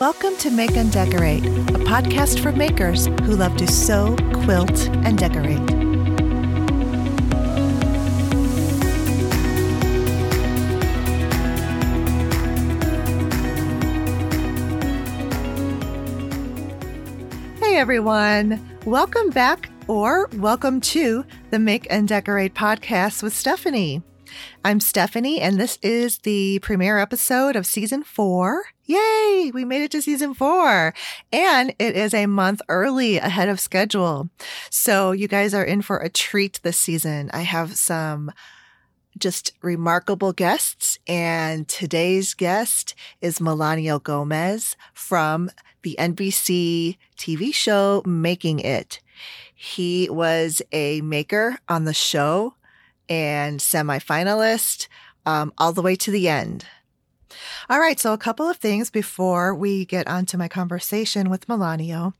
Welcome to Make and Decorate, a podcast for makers who love to sew, quilt, and decorate. Hey everyone, welcome back or welcome to the Make and Decorate podcast with Stephanie. I'm Stephanie, and this is the premiere episode of season four. Yay! We made it to season four, and it is a month early ahead of schedule. So, you guys are in for a treat this season. I have some just remarkable guests, and today's guest is Melanio Gomez from the NBC TV show Making It. He was a maker on the show and semifinalist um, all the way to the end. All right, so a couple of things before we get onto my conversation with Melanio.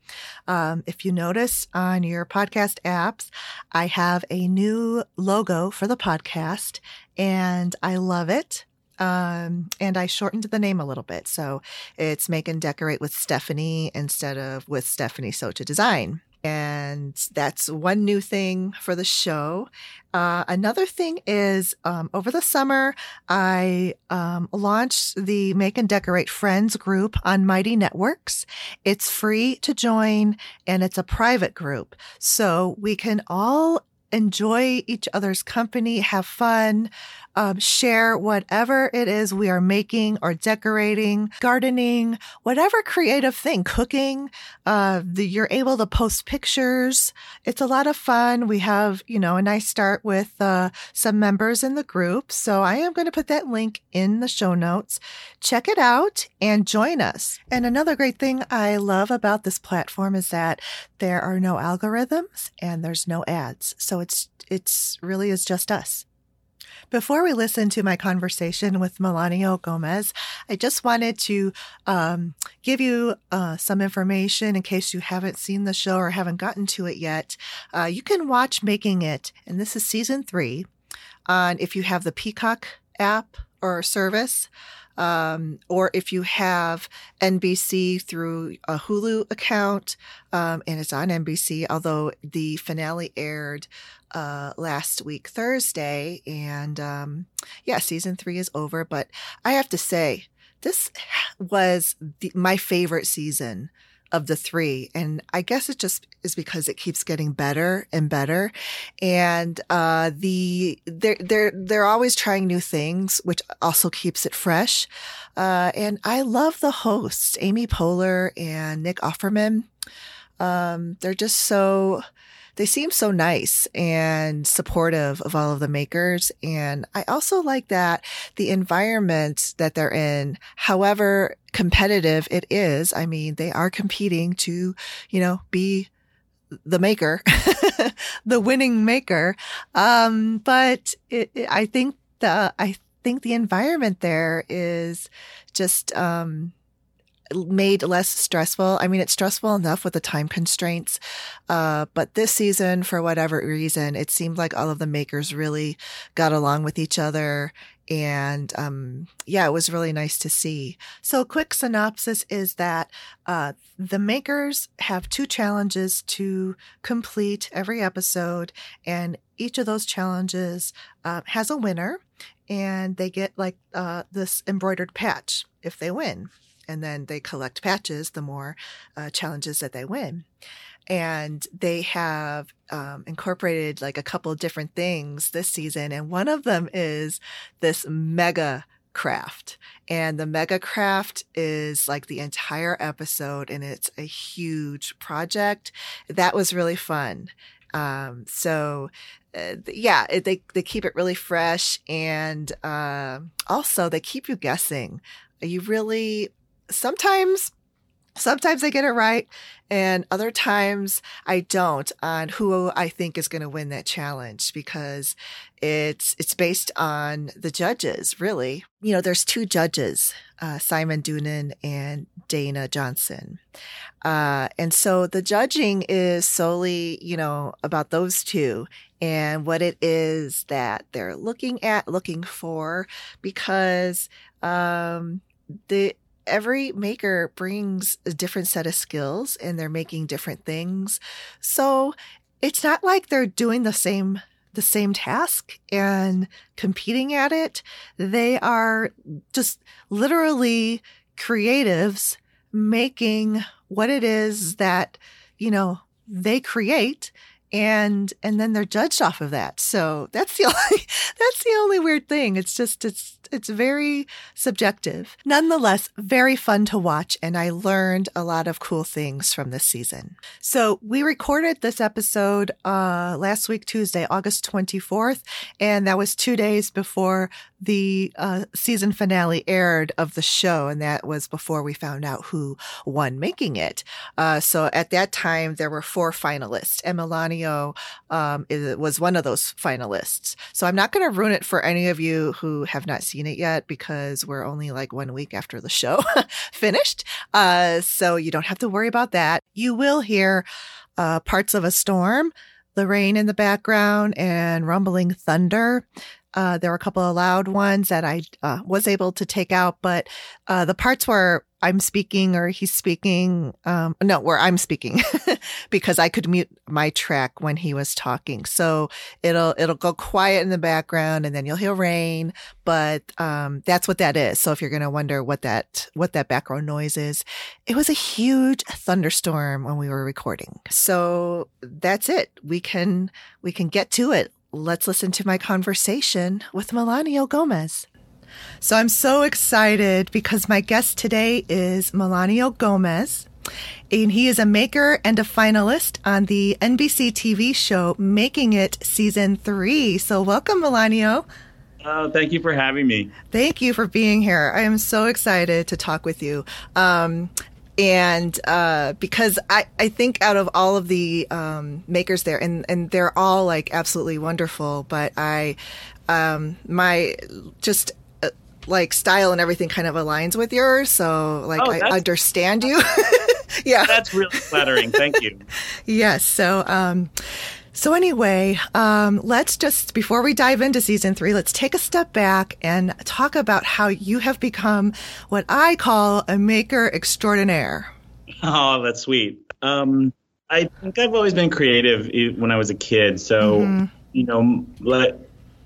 Um, if you notice on your podcast apps, I have a new logo for the podcast, and I love it. Um, and I shortened the name a little bit. So it's Make and Decorate with Stephanie instead of with Stephanie to Design. And that's one new thing for the show. Uh, another thing is um, over the summer, I um, launched the Make and Decorate Friends group on Mighty Networks. It's free to join and it's a private group. So we can all enjoy each other's company, have fun, um, share whatever it is we are making or decorating, gardening, whatever creative thing, cooking. Uh, the, you're able to post pictures. It's a lot of fun. We have, you know, a nice start with uh, some members in the group. So I am going to put that link in the show notes. Check it out and join us. And another great thing I love about this platform is that there are no algorithms and there's no ads. So it's it's really is just us. Before we listen to my conversation with Melanio Gomez, I just wanted to um, give you uh, some information in case you haven't seen the show or haven't gotten to it yet. Uh, you can watch Making It, and this is season three, on if you have the Peacock app or service. Um, or if you have NBC through a Hulu account, um, and it's on NBC, although the finale aired uh, last week, Thursday. And um, yeah, season three is over. But I have to say, this was the, my favorite season of the three. And I guess it just is because it keeps getting better and better. And, uh, the, they're, they're, they're always trying new things, which also keeps it fresh. Uh, and I love the hosts, Amy Poehler and Nick Offerman. Um, they're just so, they seem so nice and supportive of all of the makers. And I also like that the environment that they're in, however competitive it is, I mean, they are competing to, you know, be the maker, the winning maker. Um, but it, it, I think the, I think the environment there is just, um, made less stressful. I mean, it's stressful enough with the time constraints. Uh, but this season, for whatever reason, it seemed like all of the makers really got along with each other. And, um, yeah, it was really nice to see. So quick synopsis is that, uh, the makers have two challenges to complete every episode. And each of those challenges, uh, has a winner and they get like, uh, this embroidered patch if they win and then they collect patches the more uh, challenges that they win. And they have um, incorporated like a couple different things this season and one of them is this mega craft. And the mega craft is like the entire episode and it's a huge project. That was really fun. Um, so uh, yeah, they they keep it really fresh, and uh, also they keep you guessing. Are you really sometimes sometimes I get it right and other times I don't on who I think is going to win that challenge because it's it's based on the judges really. You know, there's two judges, uh, Simon Doonan and Dayna Johnson. Uh, and so the judging is solely, you know, about those two and what it is that they're looking at, looking for, because um, the every maker brings a different set of skills and they're making different things. So it's not like they're doing the same the same task and competing at it. They are just literally creatives making what it is that, you know, they create and and then they're judged off of that. So that's the only that's the only weird thing. It's just it's it's very subjective. Nonetheless, very fun to watch and I learned a lot of cool things from this season. So, we recorded this episode uh last week Tuesday, August 24th, and that was 2 days before the uh, season finale aired of the show, and that was before we found out who won making it. Uh, so at that time, there were four finalists, and Melanio um, was one of those finalists. So I'm not going to ruin it for any of you who have not seen it yet because we're only like one week after the show finished. Uh, so you don't have to worry about that. You will hear uh, parts of a storm the rain in the background and rumbling thunder. Uh, there were a couple of loud ones that I uh, was able to take out, but uh, the parts where I'm speaking or he's speaking, um, no, where I'm speaking, because I could mute my track when he was talking. So it'll it'll go quiet in the background, and then you'll hear rain. But um, that's what that is. So if you're gonna wonder what that what that background noise is, it was a huge thunderstorm when we were recording. So that's it. We can we can get to it let's listen to my conversation with Melanio Gomez. So I'm so excited because my guest today is Melanio Gomez. And he is a maker and a finalist on the NBC TV show Making It Season 3. So welcome, Melanio. Uh, thank you for having me. Thank you for being here. I am so excited to talk with you. Um, and uh, because I, I think out of all of the um, makers there, and, and they're all like absolutely wonderful, but I, um, my just uh, like style and everything kind of aligns with yours. So like oh, I understand you. yeah. That's really flattering. Thank you. yes. So, um, so anyway, um, let's just before we dive into season three, let's take a step back and talk about how you have become what I call a maker extraordinaire. Oh, that's sweet. Um, I think I've always been creative when I was a kid. So mm-hmm. you know,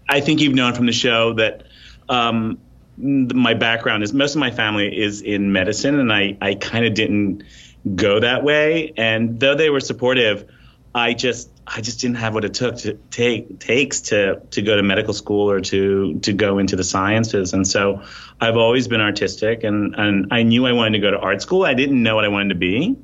I think you've known from the show that. Um, my background is most of my family is in medicine, and I, I kind of didn't go that way. And though they were supportive, I just I just didn't have what it took to take takes to to go to medical school or to to go into the sciences. And so I've always been artistic, and and I knew I wanted to go to art school. I didn't know what I wanted to be.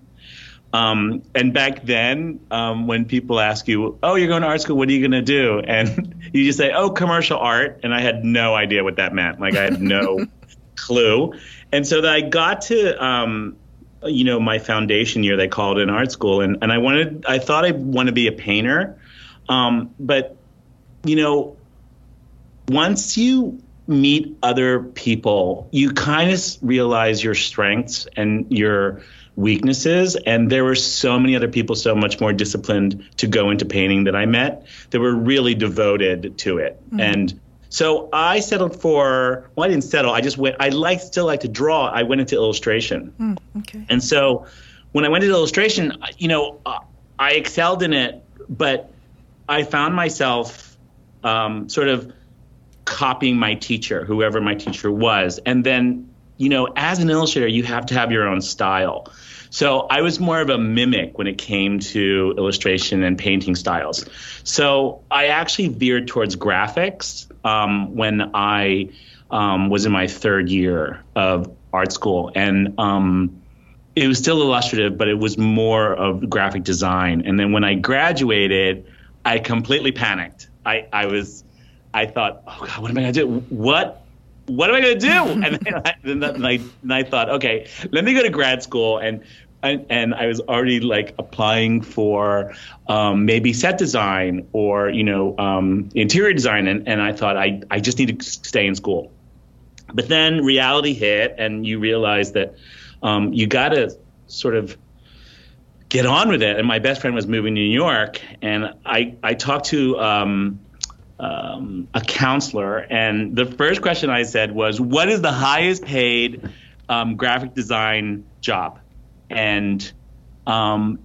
Um, and back then, um, when people ask you, "Oh, you're going to art school. What are you going to do?" and you just say, "Oh, commercial art," and I had no idea what that meant. Like I had no clue. And so that I got to um, you know my foundation year they called it in art school and, and i wanted i thought I'd want to be a painter um, but you know once you meet other people you kind of realize your strengths and your weaknesses and there were so many other people so much more disciplined to go into painting that i met that were really devoted to it mm-hmm. and so I settled for well, I didn't settle. I just went. I like still like to draw. I went into illustration. Mm, okay. And so when I went into illustration, you know, uh, I excelled in it, but I found myself um, sort of copying my teacher, whoever my teacher was, and then you know, as an illustrator, you have to have your own style. So I was more of a mimic when it came to illustration and painting styles. So I actually veered towards graphics um, when I um, was in my third year of art school. And um, it was still illustrative, but it was more of graphic design. And then when I graduated, I completely panicked. I, I was, I thought, oh God, what am I going to do? What what am I going to do? And then I, then I, then I thought, okay, let me go to grad school and and, I was already like applying for um, maybe set design or you know um, interior design, and, and I thought I I just need to stay in school. But then reality hit, and you realize that um, you got to sort of get on with it. And my best friend was moving to New York, and I I talked to. Um, um, a counselor, and the first question I said was, "What is the highest paid um, graphic design job, and um,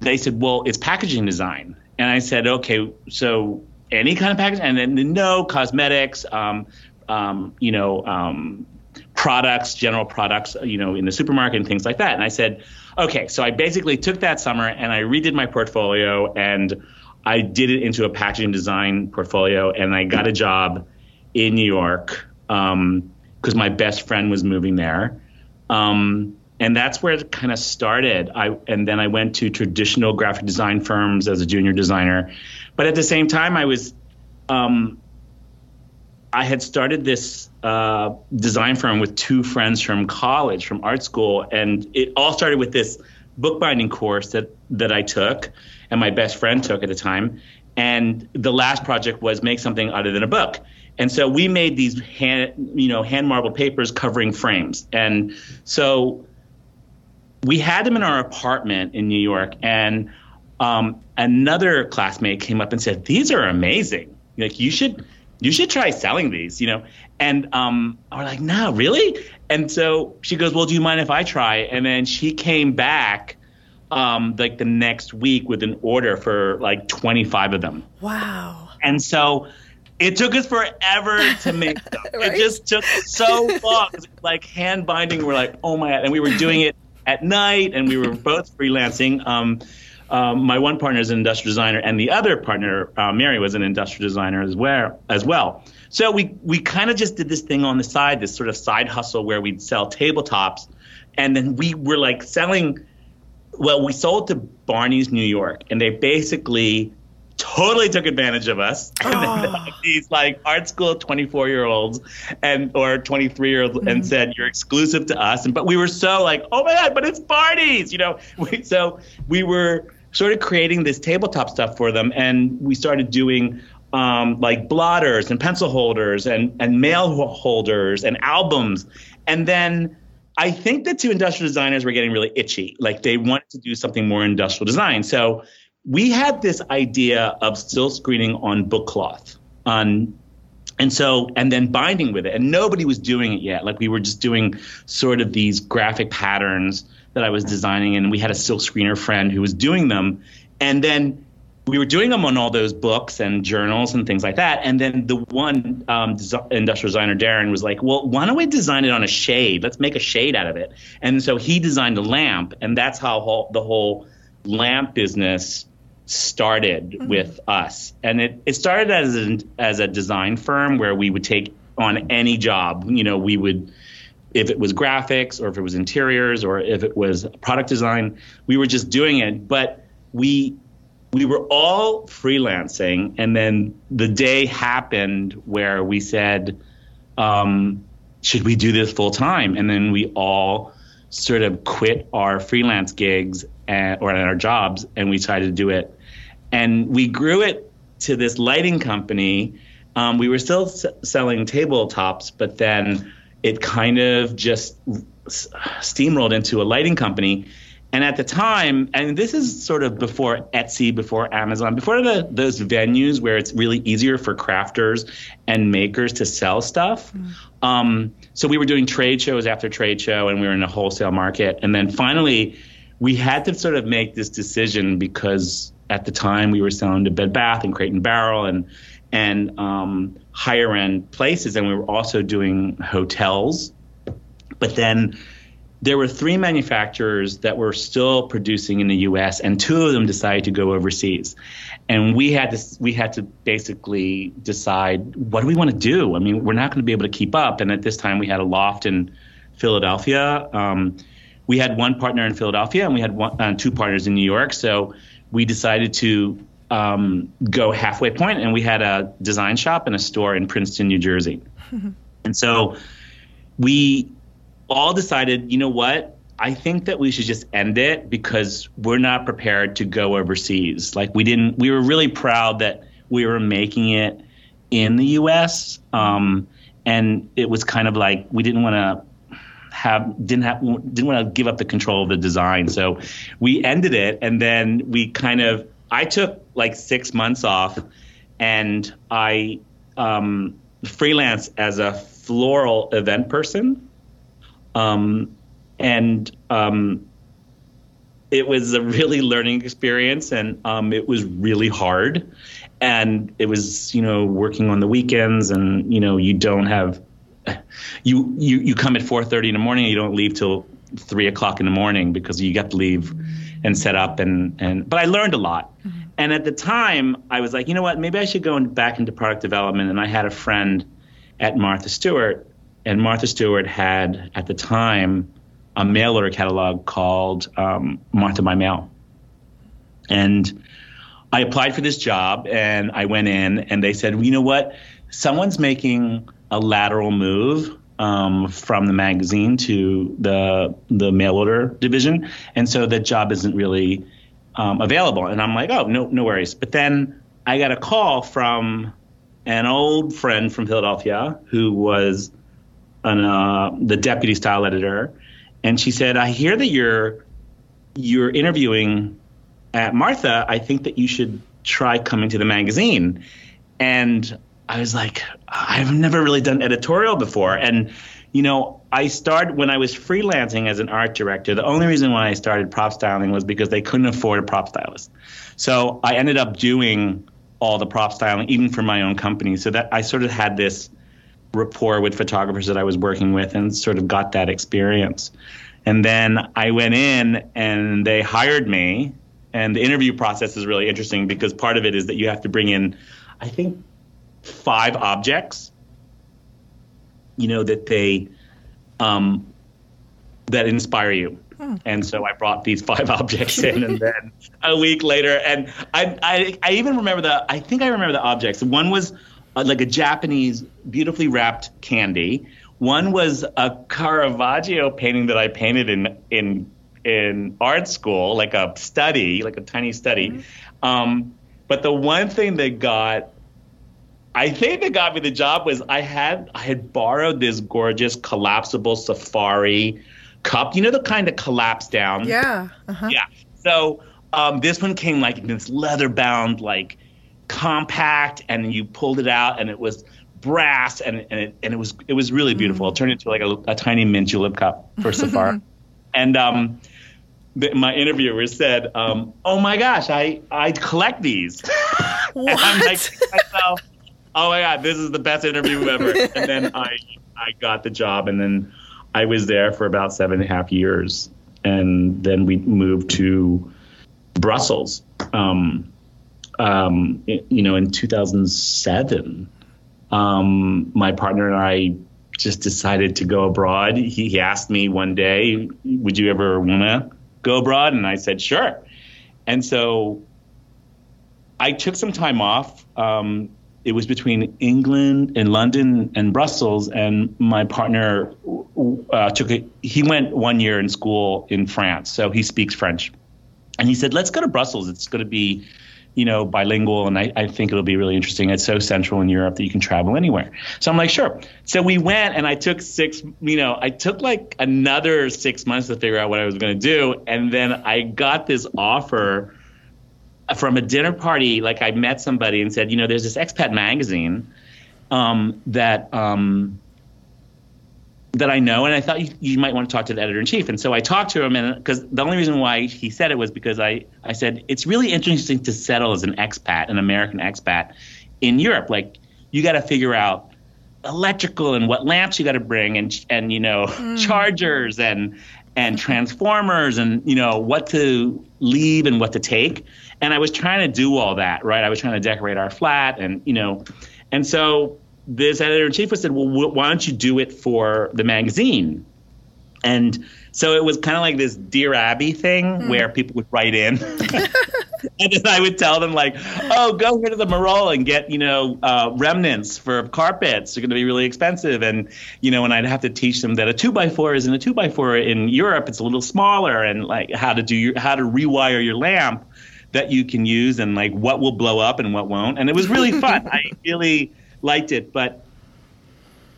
they said, "Well, it's packaging design," and I said, "Okay, so any kind of packaging?" And then no cosmetics, um, um, you know, um, products, general products, you know, in the supermarket and things like that. And I said, "Okay," so I basically took that summer and I redid my portfolio and I did it into a packaging design portfolio, and I got a job in New York because um, my best friend was moving there. Um, and that's where it kind of started. I and then I went to traditional graphic design firms as a junior designer, but at the same time, I was, um, I had started this uh, design firm with two friends from college, from art school, and it all started with this bookbinding course that that I took, and my best friend took at the time. And the last project was make something other than a book. And so we made these hand, you know, hand marbled papers covering frames. And so we had them in our apartment in New York, and um, another classmate came up and said, "These are amazing. Like you should." You should try selling these, you know. And um, we're like, no, really? And so she goes, well, do you mind if I try? And then she came back um, like the next week with an order for like 25 of them. Wow. And so it took us forever to make them. right? It just took so long. like hand binding, we're like, oh my God. And we were doing it at night and we were both freelancing. Um, um, my one partner is an industrial designer, and the other partner, uh, Mary, was an industrial designer as well. As well. So we we kind of just did this thing on the side, this sort of side hustle where we'd sell tabletops, and then we were like selling. Well, we sold to Barney's New York, and they basically totally took advantage of us. And oh. these like art school 24 year olds and or 23 year olds mm-hmm. and said you're exclusive to us. And but we were so like, oh my god, but it's Barney's, you know. We, so we were sort of creating this tabletop stuff for them, and we started doing. Um, like blotters and pencil holders and, and mail holders and albums. And then I think the two industrial designers were getting really itchy. Like they wanted to do something more industrial design. So we had this idea of silk screening on book cloth on and so and then binding with it and nobody was doing it yet. Like we were just doing sort of these graphic patterns that i was designing and we had a silk screener friend who was doing them and then we were doing them on all those books and journals and things like that and then the one um, industrial designer darren was like well why don't we design it on a shade? Let's make a shade out of it. And so he designed a lamp and that's how the whole lamp business started mm-hmm. with us. And it, it started as a, as a design firm where we would take on any job. You know, we would, if it was graphics or if it was interiors or if it was product design, we were just doing it. But we, we were all freelancing. And then the day happened where we said, um, should we do this full time? And then we all sort of quit our freelance gigs and, or our jobs and we tried to do it. And we grew it to this lighting company. Um, we were still s- selling tabletops, but then it kind of just steamrolled into a lighting company. And at the time, and this is sort of before Etsy, before Amazon, before the, those venues where it's really easier for crafters and makers to sell stuff. Mm. Um, so we were doing trade shows after trade show, and we were in a wholesale market. And then finally, we had to sort of make this decision because at the time we were selling to Bed Bath and Crate and Barrel and and um, higher end places, and we were also doing hotels. But then there were three manufacturers that were still producing in the U.S., and two of them decided to go overseas. And we had to we had to basically decide what do we want to do. I mean, we're not going to be able to keep up. And at this time, we had a loft in Philadelphia. Um, we had one partner in Philadelphia and we had one, uh, two partners in New York. So we decided to um, go halfway point, and we had a design shop and a store in Princeton, New Jersey. and so we all decided, you know what? I think that we should just end it because we're not prepared to go overseas. Like we didn't, we were really proud that we were making it in the U.S. Um, and it was kind of like we didn't want to have didn't have didn't want to give up the control of the design. So we ended it, and then we kind of I took like six months off, and I um, freelance as a floral event person. Um, and um, it was a really learning experience and um, it was really hard and it was you know working on the weekends and you know you don't have you you you come at 4.30 in the morning and you don't leave till 3 o'clock in the morning because you got to leave and set up and and but i learned a lot mm-hmm. and at the time i was like you know what maybe i should go back into product development and i had a friend at martha stewart and martha stewart had at the time a mail order catalog called um, Martha by Mail. And I applied for this job and I went in and they said, well, you know what? Someone's making a lateral move um, from the magazine to the the mail order division, and so that job isn't really um, available. And I'm like, oh, no, no worries. But then I got a call from an old friend from Philadelphia who was an, uh, the deputy style editor, and she said, "I hear that you're you're interviewing at Martha. I think that you should try coming to the magazine." And I was like, "I've never really done editorial before." And you know, I started when I was freelancing as an art director. The only reason why I started prop styling was because they couldn't afford a prop stylist. So I ended up doing all the prop styling, even for my own company. So that I sort of had this rapport with photographers that I was working with and sort of got that experience. And then I went in and they hired me. And the interview process is really interesting because part of it is that you have to bring in, I think, five objects, you know, that they, um, that inspire you. Hmm. And so I brought these five objects in, and then a week later, and I, I, I even remember the, I think I remember the objects. One was uh, like a Japanese beautifully wrapped candy. One was a Caravaggio painting that I painted in in in art school, like a study, like a tiny study. Mm-hmm. Um, but the one thing that got I think that got me the job was I had I had borrowed this gorgeous collapsible safari cup. You know the kind that collapse down. Yeah. Uh-huh. Yeah. So um, this one came like in this leather bound like compact and you pulled it out and it was brass and, and it and it was it was really beautiful. Mm. It turned into like a, a tiny mint julep cup for safari, and um, the, my interviewer said, um, "Oh my gosh, I I collect these." What? and I'm like myself, "Oh my god, this is the best interview ever." and then I I got the job, and then I was there for about seven and a half years, and then we moved to Brussels. Um, um, you know, in 2007, um, my partner and I just decided to go abroad. He, he asked me one day, "Would you ever want to go abroad?" And I said, "Sure." And so I took some time off. Um, it was between England and London and Brussels, and my partner uh, took it. He went one year in school in France, so he speaks French. And he said, "Let's go to Brussels. It's going to be you know, bilingual, and I, I, think it'll be really interesting. It's so central in Europe that you can travel anywhere. So I'm like, sure. So we went, and I took six, you know, I took like another six months to figure out what I was going to do, and then I got this offer from a dinner party. Like I met somebody and said, you know, there's this expat magazine um, that um, that I know, and I thought you, you, might want to talk to the editor in chief. And so I talked to him, and because the only reason why he said it was because I I said it's really interesting to settle as an expat, an American expat, in Europe. Like you got to figure out electrical and what lamps you got to bring, and and you know mm. chargers and and transformers, and you know what to leave and what to take. And I was trying to do all that, right? I was trying to decorate our flat, and you know, and so this editor in chief was said, "Well, why don't you do it for the magazine?" And so it was kind of like this Dear Abby thing mm. where people would write in, and then I would tell them like, "Oh, go here to the Marolles and get you know uh, remnants for carpets. They're going to be really expensive." And you know, and I'd have to teach them that a two by four isn't a two by four in Europe. It's a little smaller, and like how to do your how to rewire your lamp that you can use, and like what will blow up and what won't. And it was really fun. I really liked it, but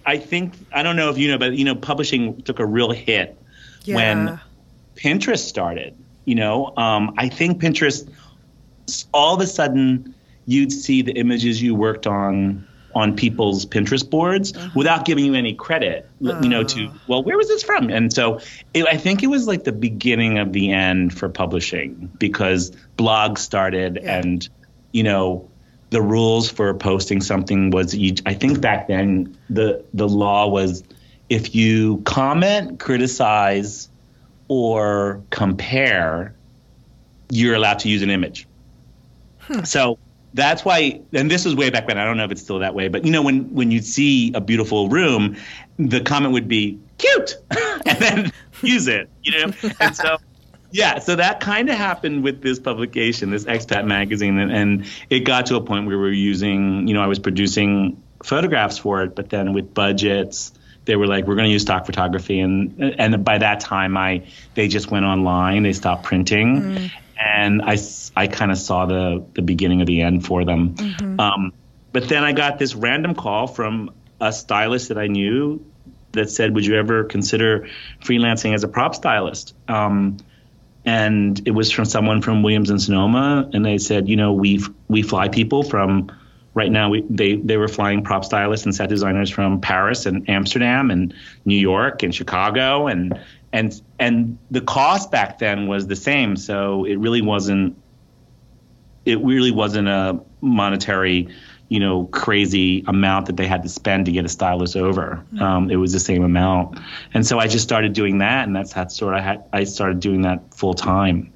I think I don't know if you know, but you know, publishing took a real hit yeah. when Pinterest started. You know, um, I think Pinterest all of a sudden you'd see the images you worked on on people's Pinterest boards uh-huh. without giving you any credit, uh. you know, to, uh. well, where was this from? And so it, I think it was like the beginning of the end for publishing because blogs started yeah. and, you know, the rules for posting something was each, I think back then the, the law was if you comment, criticize, or compare, you're allowed to use an image. So that's why, and this was way back when. I don't know if it's still that way, but you know, when when you see a beautiful room, the comment would be cute, and then use it. You know, and so. Yeah, so that kind of happened with this publication, this expat magazine, and, and it got to a point where we were using, you know, I was producing photographs for it, but then with budgets, they were like, we're going to use stock photography, and and by that time, I they just went online, they stopped printing, mm and I, I kind of saw the the beginning of the end for them. Mm-hmm. Um, but then I got this random call from a stylist that I knew that said, "Would you ever consider freelancing as a prop stylist?" Um, and it was from someone from Williams and Sonoma, and they said, "You know, we we fly people from." Right now, we, they they were flying prop stylists and set designers from Paris and Amsterdam and New York and Chicago and and and the cost back then was the same. So it really wasn't it really wasn't a monetary you know crazy amount that they had to spend to get a stylist over. Mm-hmm. um, it was the same amount. And so i just started doing that and that's how sort of I had i started doing that full time.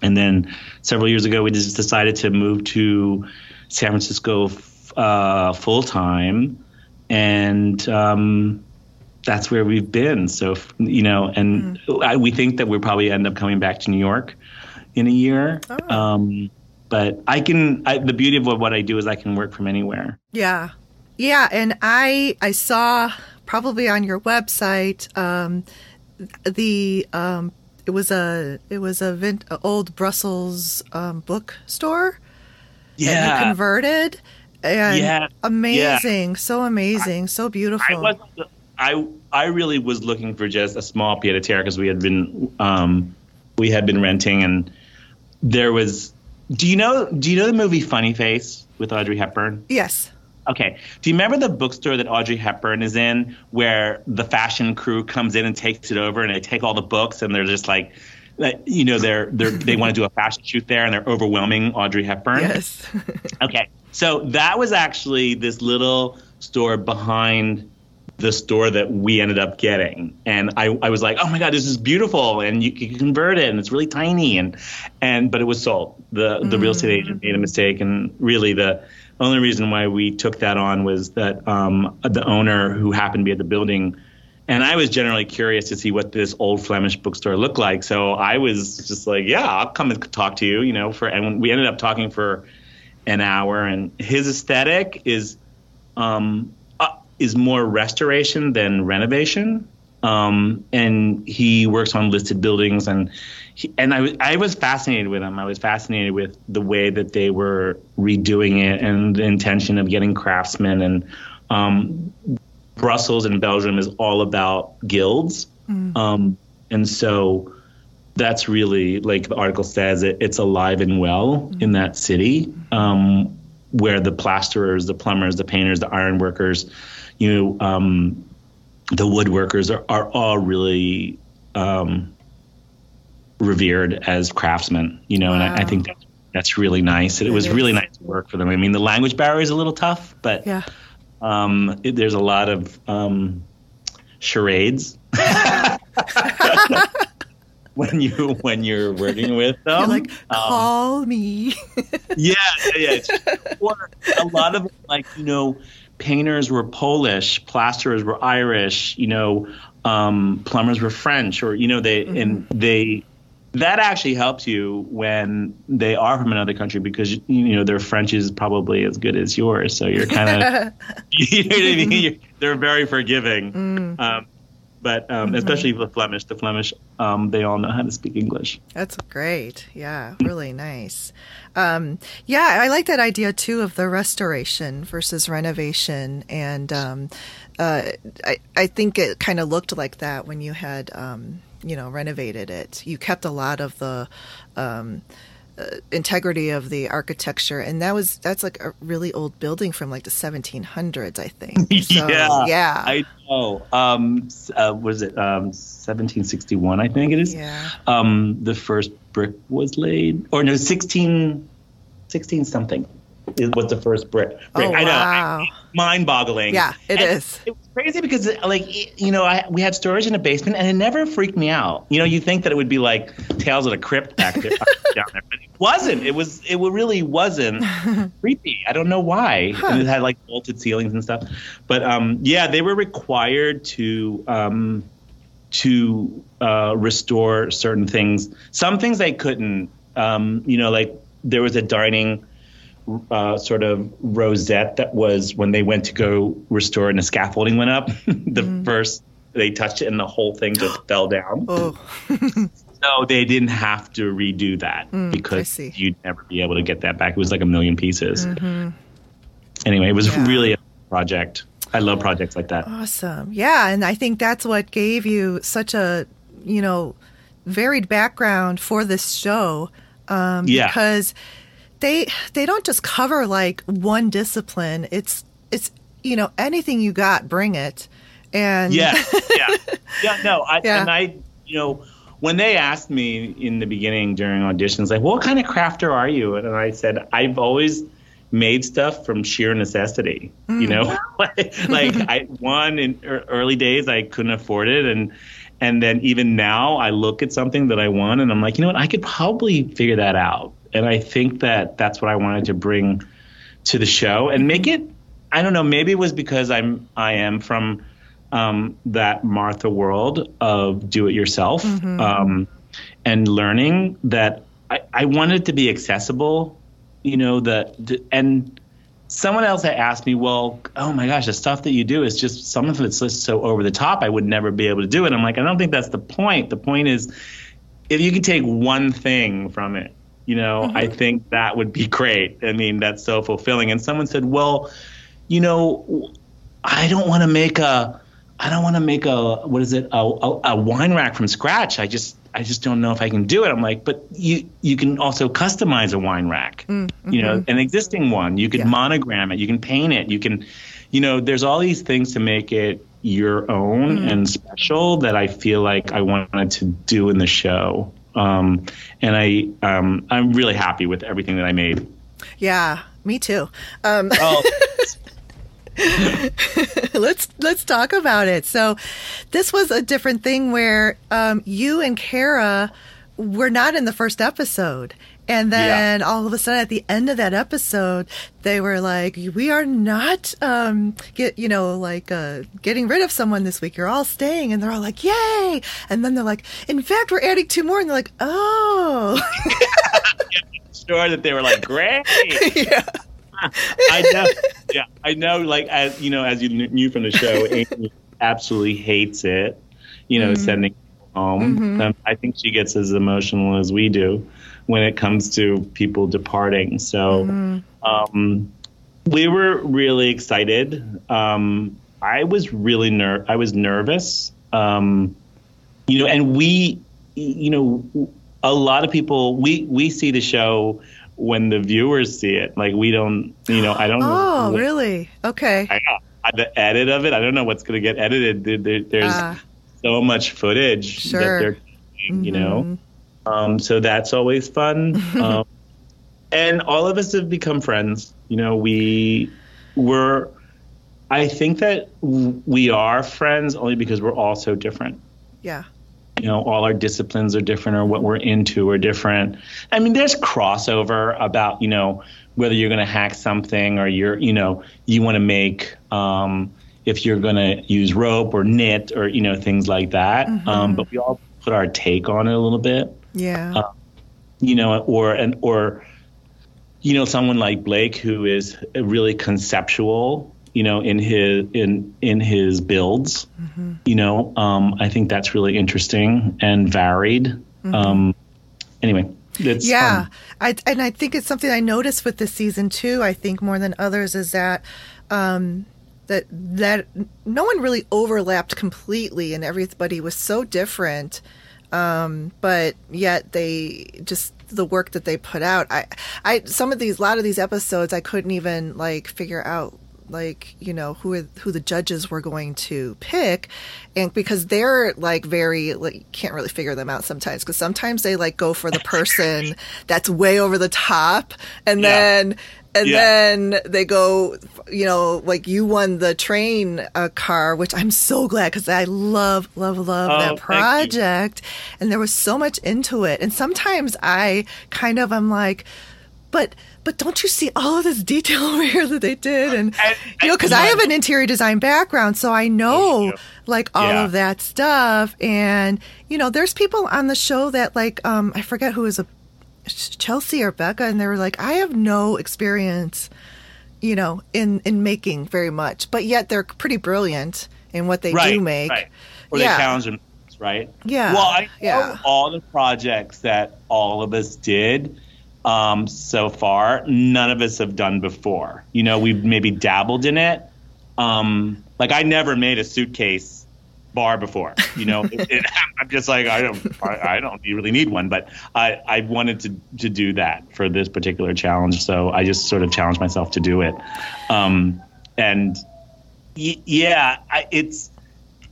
And then several years ago we just decided to move to san francisco uh, full time. And um, that's where we've been. So you know, and mm. I, we think that we'll probably end up coming back to New York in a year. Oh. Um, but I can. I, the beauty of what I do is I can work from anywhere. Yeah, yeah, and I I saw probably on your website um, the um, it was a it was a, old Brussels um, bookstore. Yeah, converted. And yeah, amazing, yeah. so amazing, so beautiful. I was I I really was looking for just a small pied a terre because we had been um, we had been renting and there was. Do you know Do you know the movie Funny Face with Audrey Hepburn? Yes. Okay. Do you remember the bookstore that Audrey Hepburn is in, where the fashion crew comes in and takes it over, and they take all the books, and they're just like, you know, they're they're they want to do a fashion shoot there, and they're overwhelming Audrey Hepburn. Yes. okay. So that was actually this little store behind the store that we ended up getting. And I, I was like, oh my God, this is beautiful. And you can convert it and it's really tiny. And, and, but it was sold. The, the mm. real estate agent made a mistake. And really the only reason why we took that on was that, um, the owner who happened to be at the building, and I was generally curious to see what this old Flemish bookstore looked like. So I was just like, yeah, I'll come and talk to you, you know, for, and we ended up talking for an hour and his aesthetic is, um, is more restoration than renovation. Um, and he works on listed buildings and he, and I, I was fascinated with him. I was fascinated with the way that they were redoing it and the intention of getting craftsmen and um, Brussels and Belgium is all about guilds. Mm. Um, and so that's really like the article says it, it's alive and well mm. in that city um, where the plasterers, the plumbers, the painters, the iron workers, you know, um, the woodworkers are, are all really um, revered as craftsmen, you know, wow. and I, I, think that's, that's really nice. It, it was is. really nice to work for them. I mean, the language barrier is a little tough, but yeah. um, it, there's a lot of um, charades. when you when you're working with them. You're like, um, call um, me. yeah, yeah. yeah. Or a lot of like you know, painters were Polish, plasterers were Irish, you know, um, plumbers were French, or you know, they mm-hmm. and they that actually helps you when they are from another country because you know their French is probably as good as yours, so you're kind of you know what I mean. they're very forgiving. Mm. Um, but um, mm-hmm. especially the Flemish, the Flemish, um, they all know how to speak English. That's great. Yeah, really nice. Um, yeah, I like that idea too of the restoration versus renovation, and um, uh, I I think it kind of looked like that when you had um, you know renovated it. You kept a lot of the um, uh, integrity of the architecture, and that was that's like a really old building from like the 1700s, I think. So, yeah, yeah, I know. Um, uh, was it um, 1761? I think it is. Yeah. Um, the first brick was laid, or no, 16, 16 something. It was the first brick. brick. Oh, I know. Wow. Mind-boggling. Yeah, it and is. It crazy because, like, you know, I, we had storage in the basement, and it never freaked me out. You know, you think that it would be like Tales of the Crypt back there, down there, but it wasn't. It was. It really wasn't creepy. I don't know why. Huh. And it had like vaulted ceilings and stuff. But um, yeah, they were required to um, to uh, restore certain things. Some things they couldn't. Um, you know, like there was a dining uh, sort of rosette that was when they went to go restore and the scaffolding went up. the first they touched it and the whole thing just fell down. Oh, So they didn't have to redo that Mm, because you'd never be able to get that back. It was like a million pieces. Anyway, it was Mm-hmm. Yeah. really a project. I love projects like that. awesome. Yeah, and I think that's what gave you such a you know varied background for this show. Um, Yeah. because they they don't just cover like one discipline. It's it's you know anything you got, bring it. And Yeah, yeah, yeah. No, I Yeah. and I, you know, when they asked me in the beginning during auditions, like, "What kind of crafter are you?" and I said, "I've always made stuff from sheer necessity." You mm. know, like, like I one in er, early days I couldn't afford it, and and then even now I look at something that I want, and I'm like, you know what, I could probably figure that out. And I think that that's what I wanted to bring to the show and make it I don't know, maybe it was because I'm I am from um, that Martha world of do it yourself um, and learning that I, I wanted it to be accessible, you know, that and someone else had asked me, well, oh my gosh, the stuff that you do is just some of it's just so over the top. I would never be able to do it. I'm like, I don't think that's the point. The point is if you can take one thing from it, you know, I mm-hmm. think that would be great. I mean, that's so fulfilling. And someone said, well, you know, I don't want to make a, I don't want to make a, what is it, a, a, a wine rack from scratch. I just, I just don't know if I can do it. I'm like, but you, you can also customize a wine rack, mm-hmm. you know, an existing one. You can Yeah. monogram it. You can paint it. You can, you know, there's all these things to make it your own mm-hmm. and special that I feel like I wanted to do in the show. Um, and I, um, I'm really happy with everything that I made. yeah, me too. Um, Oh, let's let's talk about it. So, this was a different thing where um, you and Kara were not in the first episode, and then all of a sudden at the end of that episode, they were like, "We are not um, get you know like uh, getting rid of someone this week. You're all staying," and they're all like, "Yay!" And then they're like, "In fact, we're adding two more," and they're like, "Oh." sure that they were like, great. yeah. I know. Yeah, I know. Like as you know, as you knew from the show, Amy absolutely hates it. You know, sending people home. Um, I think she gets as emotional as we do when it comes to people departing. So, um, we were really excited. Um, I was really ner- I was nervous. Um, you know, and we, you know, a lot of people we we see the show when the viewers see it. Like we don't, you know, I don't. Oh, know. really? Okay. I, I, the edit of it, I don't know what's going to get edited. There, there, there's Ah. so much footage Sure. Mm-hmm. that they're, you know. Um, so that's always fun. um, and all of us have become friends. You know, we were. I think that we are friends only because we're all so different Yeah. you know all our disciplines are different or what we're into are different i mean there's crossover about you know whether you're going to hack something or you're you know you want to make um, if you're going to use rope or knit or you know things like that um, but we all put our take on it a little bit Yeah. Uh, you know or and or you know someone like blake who is really conceptual you know in his in in his builds. You know um, i think that's really interesting and varied. Um, anyway it's yeah. I, and i think it's something i noticed with this season too i think more than others is that um that that no one really overlapped completely and everybody was so different um but yet they just the work that they put out. I, I, some of these, a lot of these episodes, I couldn't even like figure out like you know who who the judges were going to pick and because they're like very like can't really figure them out sometimes because sometimes they like go for the person that's way over the top and yeah. then and yeah. then they go you know like you won the train uh, car which i'm so glad because i love love love oh, that project. And there was so much into it. And sometimes i kind of i'm like but but don't you see all of this detail over here that they did? And, and you know because i have an interior design background so i know like all yeah. of that stuff. And you know there's people on the show that like um i forget who is a chelsea or becca and they were like i have no experience you know in in making very much but yet they're pretty brilliant in what they right, do make right. or yeah. they challenge them right yeah well i know yeah. all the projects that all of us did um, so far. None of us have done before. You know, we've maybe dabbled in it. Um, like I never made a suitcase bar before. You know, it, it, I'm just like I don't, I, I, don't really need one, but I, I wanted to to do that for this particular challenge, so I just sort of challenged myself to do it. Um, and y- yeah, I, it's.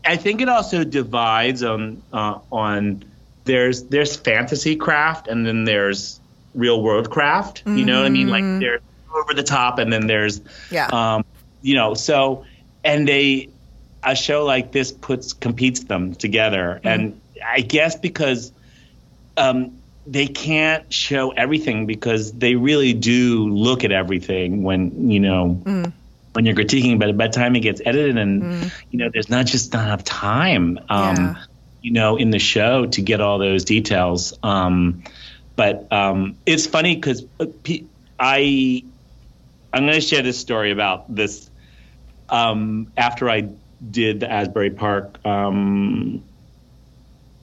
I think it also divides on uh, on there's there's fantasy craft and then there's real world craft. Mm-hmm. You know what I mean? Like mm-hmm. they're over the top, and then there's yeah, um, you know. So and they a show like this puts competes them together, mm-hmm. and I guess because um, they can't show everything because they really do look at everything when you know. Mm. When you're critiquing, but by the time it gets edited, and mm. you know, there's not just not enough time, um, yeah. you know, in the show to get all those details. Um, but um, it's funny because uh, I I'm going to share this story about this. Um, after I did the Asbury Park, um,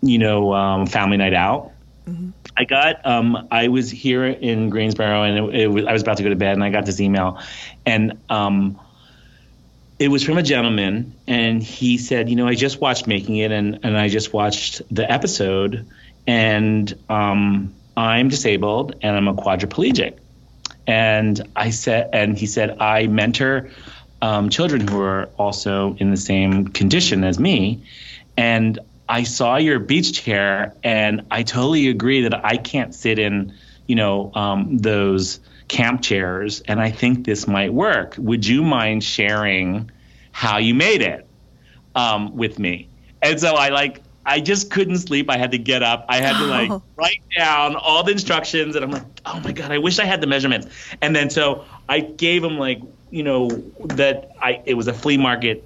you know, um, family night out, mm-hmm. I got um, I was here in Greensboro and it, it was, I was about to go to bed and I got this email, and um, it was from a gentleman and he said, you know, I just watched Making It and and I just watched the episode and um, I'm disabled and I'm a quadriplegic. And I said, and he said, I mentor um, children who are also in the same condition as me. And I saw your beach chair, and I totally agree that I can't sit in, you know, um, those camp chairs. And I think this might work. Would you mind sharing how you made it um, with me? And so I like I just couldn't sleep. I had to get up. I had to like oh. write down all the instructions, and I'm like, oh my god, I wish I had the measurements. And then so I gave him like, you know, that I it was a flea market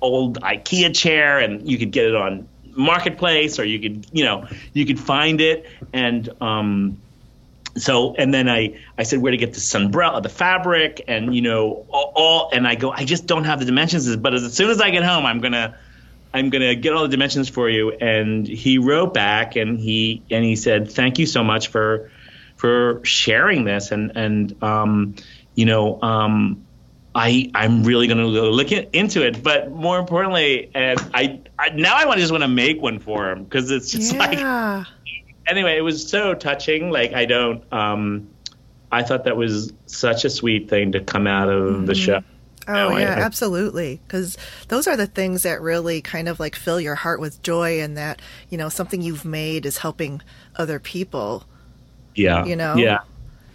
old IKEA chair, and you could get it on marketplace, or you could, you know, you could find it, and um, so and then I I said where to get the sunbrella, the fabric, and you know all, all, and I go I just don't have the dimensions, but as, as soon as I get home, I'm gonna I'm going to get all the dimensions for you. And he wrote back and he and he said, thank you so much for for sharing this. And and um, you know, um, I I'm really going to look into it. But more importantly, and I, I now I want to just want to make one for him because it's just yeah. like. Anyway, it was so touching. Like I don't. Um, I thought that was such a sweet thing to come out of mm-hmm. the show. Oh no, yeah, I, I, absolutely. Because those are the things that really kind of like fill your heart with joy, and that you know something you've made is helping other people. Yeah, you know. Yeah,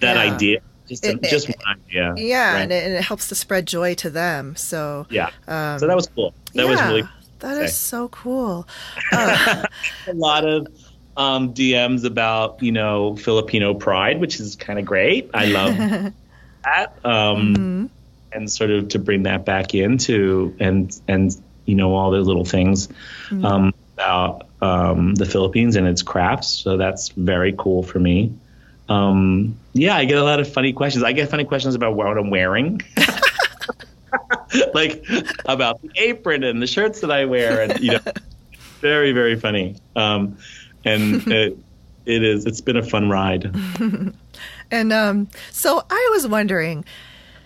that yeah. idea. Just, it, just it, one idea. Yeah, right? and, it, and, it, helps to spread joy to them. So yeah, um, so that was cool. That yeah, was really. Cool that is so cool. Uh, a lot of um, DMs about you know Filipino pride, which is kind of great. I love that. Um, mm-hmm and sort of to bring that back into and and you know all the little things mm-hmm. um, about um, the Philippines and its crafts. So that's very cool for me. Um, yeah, I get a lot of funny questions. I get funny questions about what I'm wearing. like about the apron and the shirts that I wear, and you know, very very funny. Um, and it, it is. It's been a fun ride. and um, so I was wondering,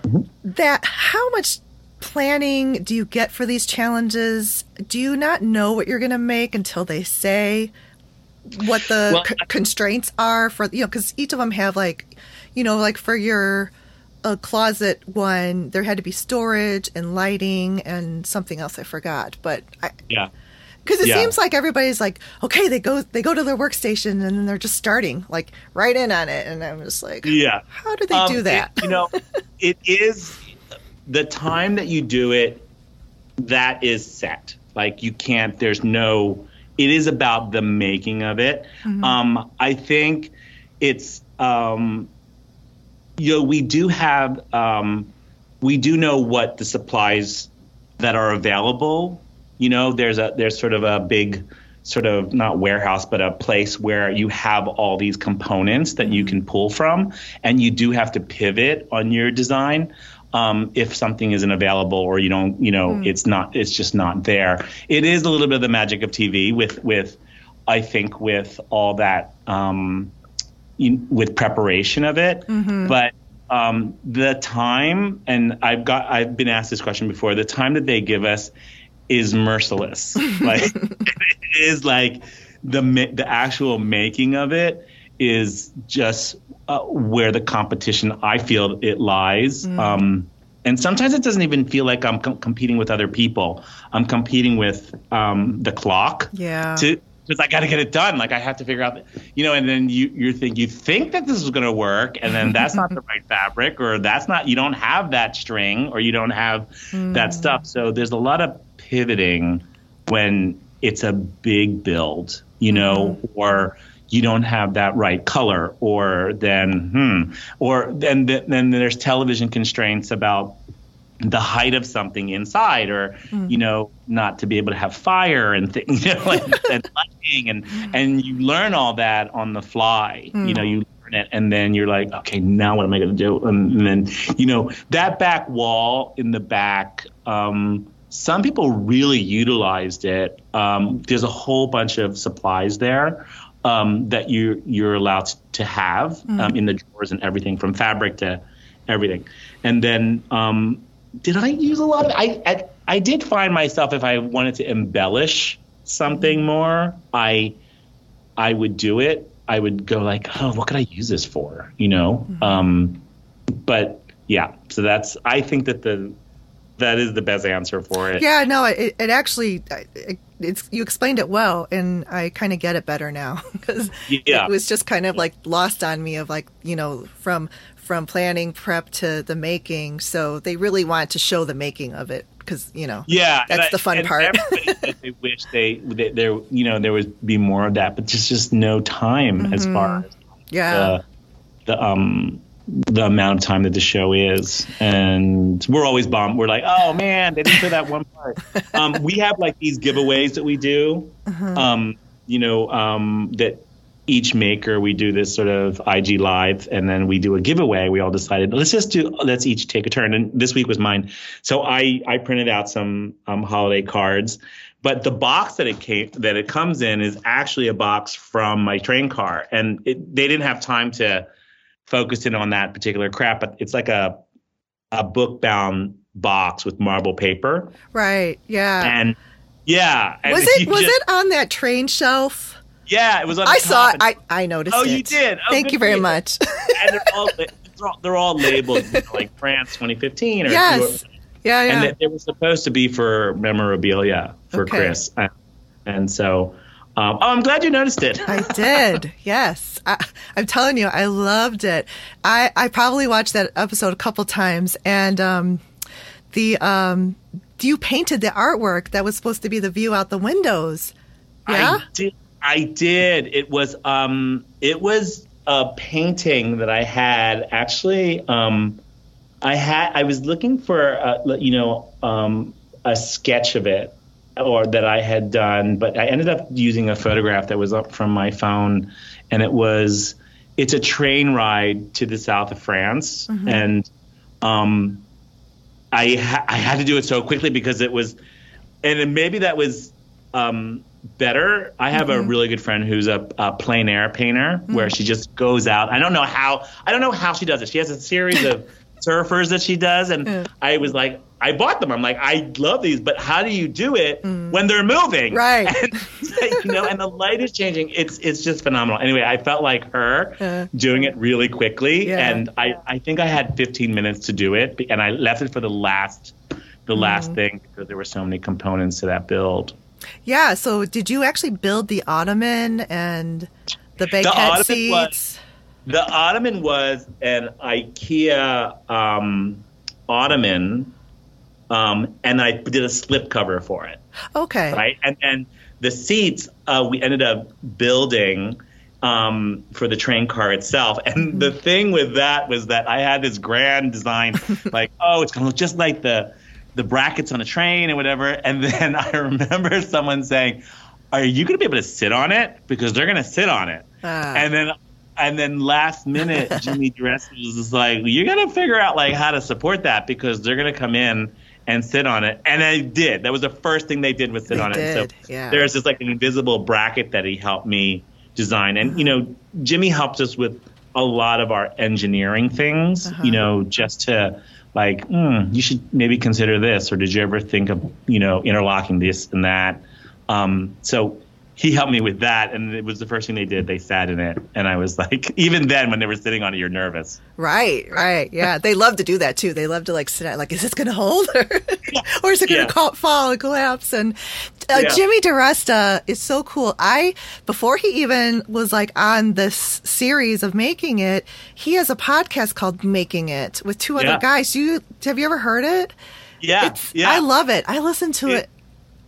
mm-hmm. that how much planning do you get for these challenges? Do you not know what you're going to make until they say? What the well, c- constraints are for you know because each of them have like you know like for your a closet one there had to be storage and lighting and something else i forgot but I, yeah. Because it yeah. seems like everybody's like okay they go they go to their workstation and then they're just starting like right in on it. And i'm just like yeah. How do they um, do that? it, you know it is the time that you do it that is set. Like you can't there's no it is about the making of it. Mm-hmm. um i think it's um you know we do have um we do know what the supplies that are available. You know there's a there's sort of a big sort of not warehouse but a place where you have all these components that you can pull from and you do have to pivot on your design um, if something isn't available or you don't you know mm. it's not it's just not there it is a little bit of the magic of tv with with i think with all that um, you, with preparation of it mm-hmm. but um, the time and i've got i've been asked this question before the time that they give us is merciless. like it is like the the actual making of it is just uh, where the competition I feel it lies. Mm. Um, and sometimes it doesn't even feel like I'm com- competing with other people. I'm competing with um, the clock. Yeah. To because I got to get it done. Like I have to figure out, you know, and then you you think you think that this is going to work, and then that's not the right fabric, or that's not you don't have that string, or you don't have mm. that stuff. So there's a lot of pivoting when it's a big build, you know, mm-hmm. or you don't have that right color, or then hmm, or then then there's television constraints about the height of something inside or mm. you know not to be able to have fire and things you know like and lighting and and you learn all that on the fly mm. you know you learn it and then you're like okay now what am i going to do and, and, then you know that back wall in the back um, some people really utilized it um, there's a whole bunch of supplies there um, that you you're allowed to have mm. in the drawers and everything from fabric to everything and then um, did I use a lot of I, I I did find myself if I wanted to embellish something more, I I would do it. I would go like, oh, what could I use this for? You know. Mm-hmm. Um, but yeah, so that's I think that the that is the best answer for it. Yeah, no, it, it actually it, it's you explained it well, and I kind of get it better now because yeah. it was just kind of like lost on me of like you know from from planning prep to the making. So they really want to show the making of it because you know yeah that's the fun part. they wish they, they there you know there would be more of that, but there's just no time mm-hmm. as far as yeah the, the um the amount of time that the show is and we're always bummed we're like oh man they didn't show that one part um, we have like these giveaways that we do uh-huh. um, you know um, that each maker we do this sort of IG live and then we do a giveaway. We all decided let's just do let's each take a turn. And this week was mine. So I I printed out some um, holiday cards, but the box that it came that it comes in is actually a box from my train car, and it, they didn't have time to focus in on that particular crap. But it's like a a book bound box with marble paper. Right. Yeah. And yeah. And was it was just, it on that train shelf? Yeah, it was on. I saw it. I, I noticed. Oh, it. Oh, it. you did. Oh, Thank you very much. and they're all they're all, they're all labeled you know, like France 2015 or yes. Yeah, yeah. And they, they, were supposed to be for memorabilia for okay. Chris, and so. Um, oh, I'm glad you noticed it. I did. Yes, I, am telling you, I loved it. I I probably watched that episode a couple times, and um, the um, you painted the artwork that was supposed to be the view out the windows. Yeah, I did. I did. It was um it was a painting that I had actually um I had I was looking for a, you know um a sketch of it or that I had done, but I ended up using a photograph that was up from my phone and it was it's a train ride to the south of France mm-hmm. and um I ha- I had to do it so quickly because it was and maybe that was um better. I have mm-hmm. a really good friend who's a, a plein air painter mm-hmm. where she just goes out. I don't know how I don't know how she does it. She has a series of surfers that she does, and Yeah. I was like, I bought them. I'm like, I love these, but how do you do it when they're moving? Mm. Right. And, you know, and the light is changing. It's it's just phenomenal. Anyway, I felt like her Uh. doing it really quickly, Yeah. and I I think I had 15 minutes to do it, and I left it for the last the last Mm. thing because there were so many components to that build. Yeah. So did you actually build the ottoman and the banquette was- seats? The ottoman was an IKEA um, ottoman, um, and I did a slip cover for it. Okay. right? And then the seats uh, we ended up building um, for the train car itself. And the thing with that was that I had this grand design, like, oh, it's gonna look just like the the brackets on a train and whatever. And then I remember someone saying, "Are you gonna be able to sit on it? Because they're gonna sit on it." Ah. And then. And then last minute, Jimmy DeResta was like, "You're gonna figure out like how to support that because they're gonna come in and sit on it." And I did. That was the first thing they did was sit They on it. did, So yeah. there's just like an invisible bracket that he helped me design. And, you know, Jimmy helped us with a lot of our engineering things, Uh-huh. you know, just to like, mm, you should maybe consider this, or did you ever think of, you know, interlocking this and that? Um, so he helped me with that, and it was the first thing they did. They sat in it, and I was like, even then, when they were sitting on it, you're nervous. Right, right. Yeah. They love to do that too. They love to like sit at like, is this going to hold or, or is it going to Yeah. fall and collapse? And uh, Yeah. Jimmy DeResta is so cool. I, before he even was like on this series of making it, he has a podcast called Making It with two other guys. You, have you ever heard it? Yeah, It's, yeah. I love it. I listen to Yeah. it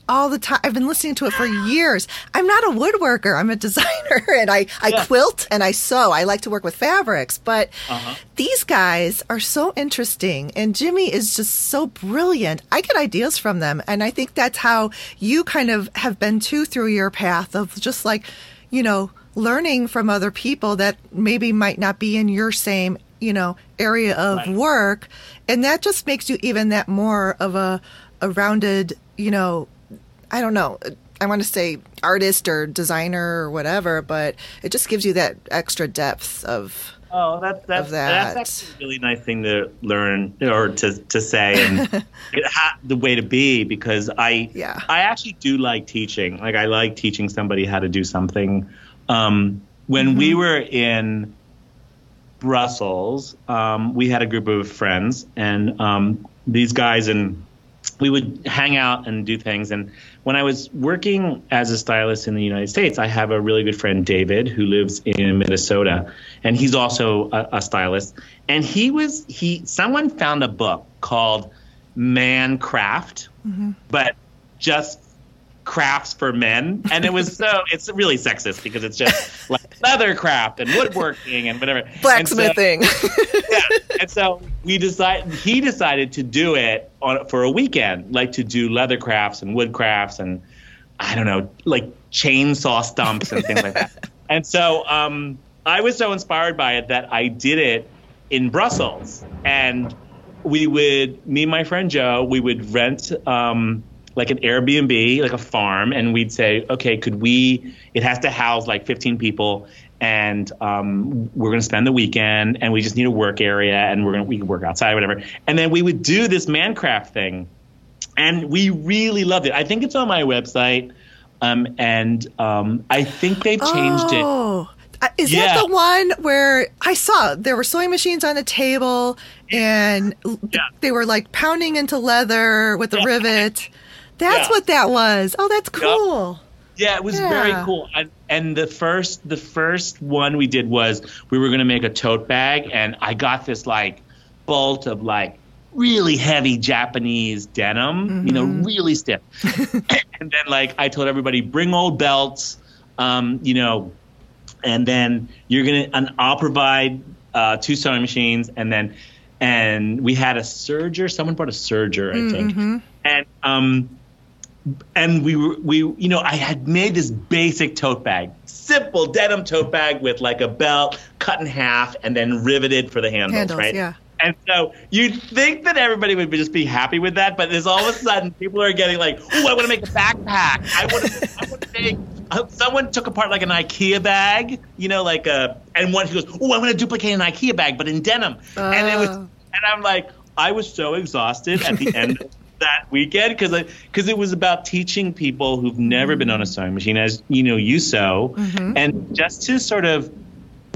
all the time. I've been listening to it for years. I'm not a woodworker. I'm a designer and I, I Yeah. quilt and I sew. I like to work with fabrics, but Uh-huh. these guys are so interesting and Jimmy is just so brilliant. I get ideas from them. And I think that's how you kind of have been too through your path of just like, you know, learning from other people that maybe might not be in your same, you know, area of Right. work. And that just makes you even that more of a, a rounded, you know, I don't know. I want to say artist or designer or whatever, but it just gives you that extra depth of Oh, that, that's, that. that's actually a really nice thing to learn or to, to say and ha- the way to be because I Yeah. I actually do like teaching. Like I like teaching somebody how to do something. Um, when we Mm-hmm. were in Brussels, um, we had a group of friends and um, these guys and we would hang out and do things. And when I was working as a stylist in the United States, I have a really good friend, David, who lives in Minnesota, and he's also a, a stylist. And he was he someone found a book called Man Craft, mm-hmm. but just crafts for men and it was so it's really sexist because it's just like leather craft and woodworking and whatever And so- blacksmithing. yeah. And so we decided he decided to do it on for a weekend, like to do leather crafts and wood crafts and I don't know, like chainsaw stumps and things like that. And so um, I was so inspired by it that I did it in Brussels. And we would, me and my friend Joe, we would rent um, like an Airbnb, like a farm, and we'd say, okay, could we? It has to house like 15 people, and um, we're going to spend the weekend, and we just need a work area, and we're going to we can work outside, whatever. And then we would do this Man Craft thing, and we really loved it. I think it's on my website, um, and um, I think they've changed it. oh. Uh, Is Yeah. that the one where I saw there were sewing machines on a table and Yeah. they were like pounding into leather with a Yeah. rivet? That's Yeah. what that was. Oh, that's cool. Yeah, it was very cool. And, and the first the first one we did was we were going to make a tote bag, and I got this like bolt of like really heavy Japanese denim, you know, really stiff. and then like I told everybody, bring old belts, um, you know, and then you're gonna and I'll provide uh, two sewing machines, and then and we had a serger. Someone brought a serger, I think, and um and we were we you know I had made this basic tote bag, simple denim tote bag with like a belt cut in half and then riveted for the handles, Handles, right? yeah. And so you'd think that everybody would just be happy with that, but there's all of a sudden people are getting like, "Oh, I want to make a backpack. I want to, I want to make." Uh, someone took apart like an IKEA bag, you know, like a, and one he goes, "Oh, I want to duplicate an IKEA bag, but in denim." And it was, Oh. and I'm like, I was so exhausted at the end that weekend because because it was about teaching people who've never been on a sewing machine, as you know, you sew, Mm-hmm. and just to sort of.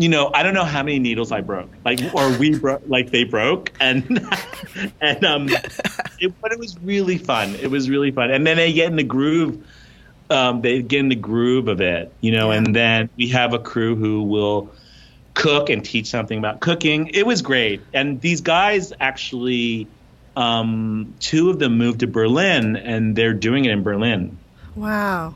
You know, I don't know how many needles I broke, like, or we broke, like they broke, and and um, it, but it was really fun. It was really fun, and then they get in the groove. Um, they get in the groove of it, you know, and then we have a crew who will cook and teach something about cooking. It was great, and these guys actually, um, two of them moved to Berlin, and they're doing it in Berlin. Wow.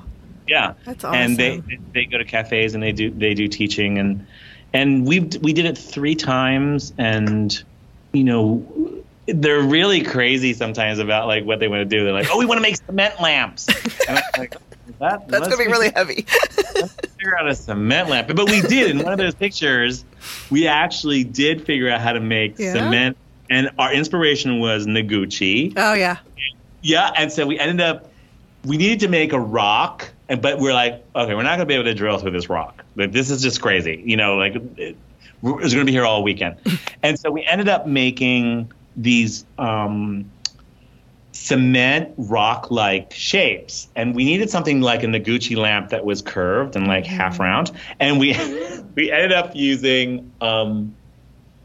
Yeah, That's awesome. And they they go to cafes and they do they do teaching and and we we did it three times and you know they're really crazy sometimes about like what they want to do. They're like, oh, we want to make cement lamps. And I'm like, that, That's gonna be really heavy. figure out a cement lamp. But we did in one of those pictures. We actually did figure out how to make Yeah? cement, and our inspiration was Noguchi. oh yeah. Yeah, and so we ended up we needed to make a rock, and but we're like, okay, we're not gonna be able to drill through this rock. Like this is just crazy, you know. Like it, it's gonna be here all weekend, and so we ended up making these um, cement rock-like shapes, and we needed something like a Noguchi lamp that was curved and like half round, and we we ended up using um,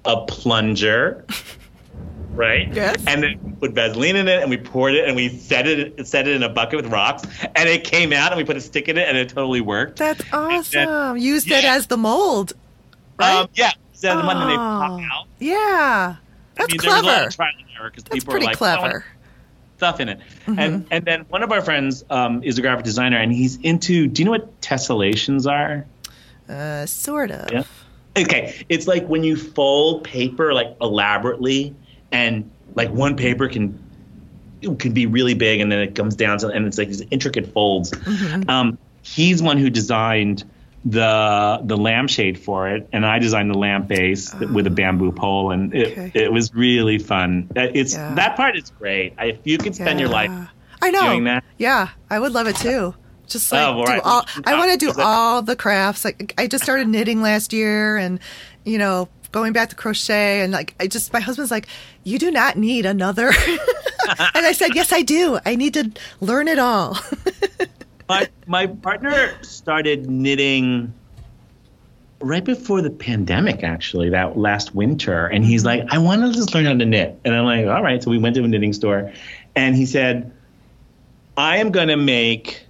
a plunger. Right. Yes. And then we put Vaseline in it, and we poured it, and we set it set it in a bucket with rocks, and it came out, and we put a stick in it, and it totally worked. That's awesome. Used it as the mold. Right? Um, yeah. So the one that they pop Oh. out. yeah. That's I mean, there was a lot clever. of trial and error because people pretty were like, "I want clever. stuff in it. And and then one of our friends um, is a graphic designer, and he's into. Do you know what tessellations are? Uh, sort of. Yeah. Okay, it's like when you fold paper like elaborately, and like one paper can can be really big, and then it comes down to, and it's like these intricate folds. Mm-hmm. Um, he's one who designed the the lampshade for it, and I designed the lamp base with a bamboo pole, and it, Okay. it was really fun. Uh, It's Yeah. that part is great. If you could spend your life I know. doing that. Yeah, I would love it too. Just like Oh, do right. all, I want to do all the crafts. Like I just started knitting last year, and you know, going back to crochet, and like I just my husband's like, you do not need another. and I said, yes, I do. I need to learn it all. my my partner started knitting right before the pandemic actually that last winter and he's like i want to just learn how to knit and i'm like all right so we went to a knitting store and he said i am going to make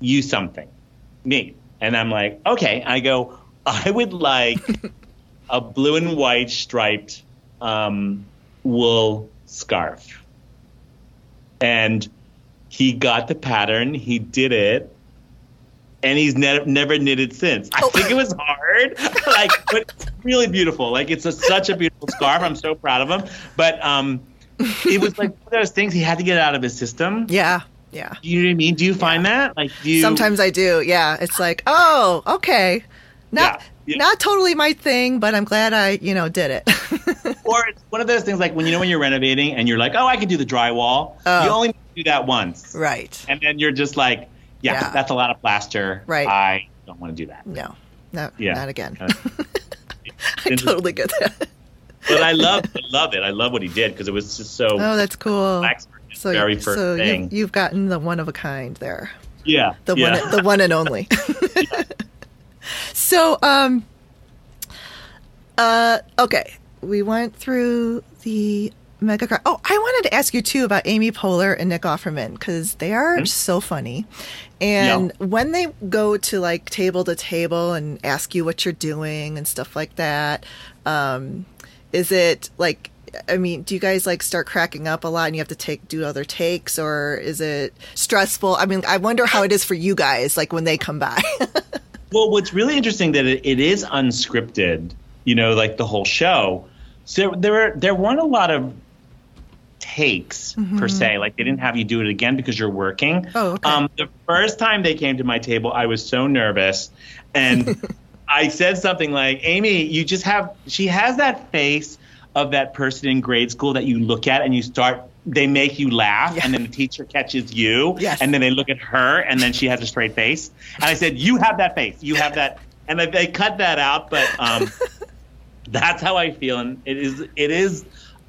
you something me and i'm like okay i go i would like a blue and white striped um, wool scarf and he got the pattern, he did it, and he's ne- never knitted since. I think it was hard, like, but it's really beautiful. Like, it's a, such a beautiful scarf. I'm so proud of him. But um, it was like one of those things he had to get out of his system. yeah, yeah. You know what I mean? Do you find that? Like, do you? Sometimes I do. Yeah, it's like, oh, okay, not Yeah, yeah. not totally my thing, but I'm glad I you know did it. Or it's one of those things like when you know when you're renovating and you're like, oh, I can do the drywall. Oh. You only need to do that once, right. and then you're just like, yeah, Yeah. that's a lot of plaster. Right. I don't want to do that. No, no, Yeah. not again. Uh, I totally get that. but I love, I love it. I love what he did because it was just so Oh, that's cool. So, very first so thing. You've, you've gotten the one of a kind there, yeah, the yeah. one, the one and only. so, um, uh, okay, we went through the mega car. Oh, I wanted to ask you too about Amy Poehler and Nick Offerman because they are Hmm? so funny. And when they go to like table to table and ask you what you're doing and stuff like that, um, is it like I mean, do you guys like start cracking up a lot and you have to take do other takes or is it stressful? I mean, I wonder how it is for you guys like when they come by. Well, what's really interesting that it, it is unscripted. You know, like the whole show. So there were there weren't a lot of takes per se. Like they didn't have you do it again because you're working. Oh, okay. Um, the first time they came to my table, I was so nervous, and I said something like, "Amy, you just have." She has that face of that person in grade school that you look at and you start. They make you laugh, Yeah. and then the teacher catches you, Yes. and then they look at her, and then she has a straight face. And I said, "You have that face. You have that." And they cut that out, but um, that's how I feel, and it is it is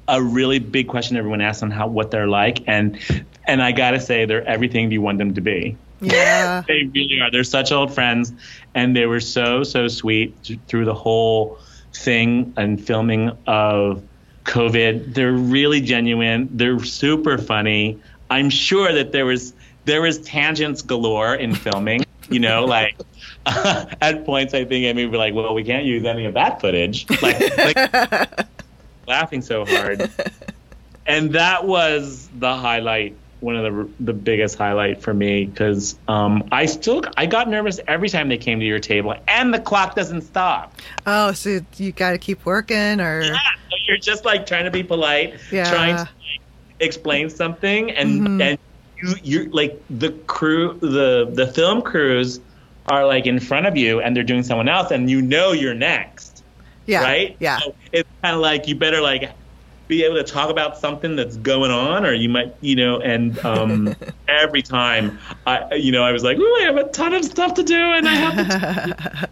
a really big question everyone asks on how what they're like, and and I gotta say they're everything you want them to be. Yeah, they really are. They're such old friends, and they were so so sweet through the whole thing and filming of COVID. They're really genuine. They're super funny. I'm sure that there was there was tangents galore in filming. You know, like uh, at points I think Amy would be like, "Well, we can't use any of that footage." Like, like laughing so hard, and that was the highlight. One of the the biggest highlight for me because um, I still I got nervous every time they came to your table, and the clock doesn't stop. Oh, so you got to keep working, or yeah, you're just like trying to be polite, yeah. trying to like, explain something, and mm-hmm. and you you're like the crew the the film crews are like in front of you and they're doing someone else and you know you're next. Yeah. Right? Yeah. So it's kind of like you better like be able to talk about something that's going on or you might you know and um, every time i you know i was like oh i have a ton of stuff to do and i have to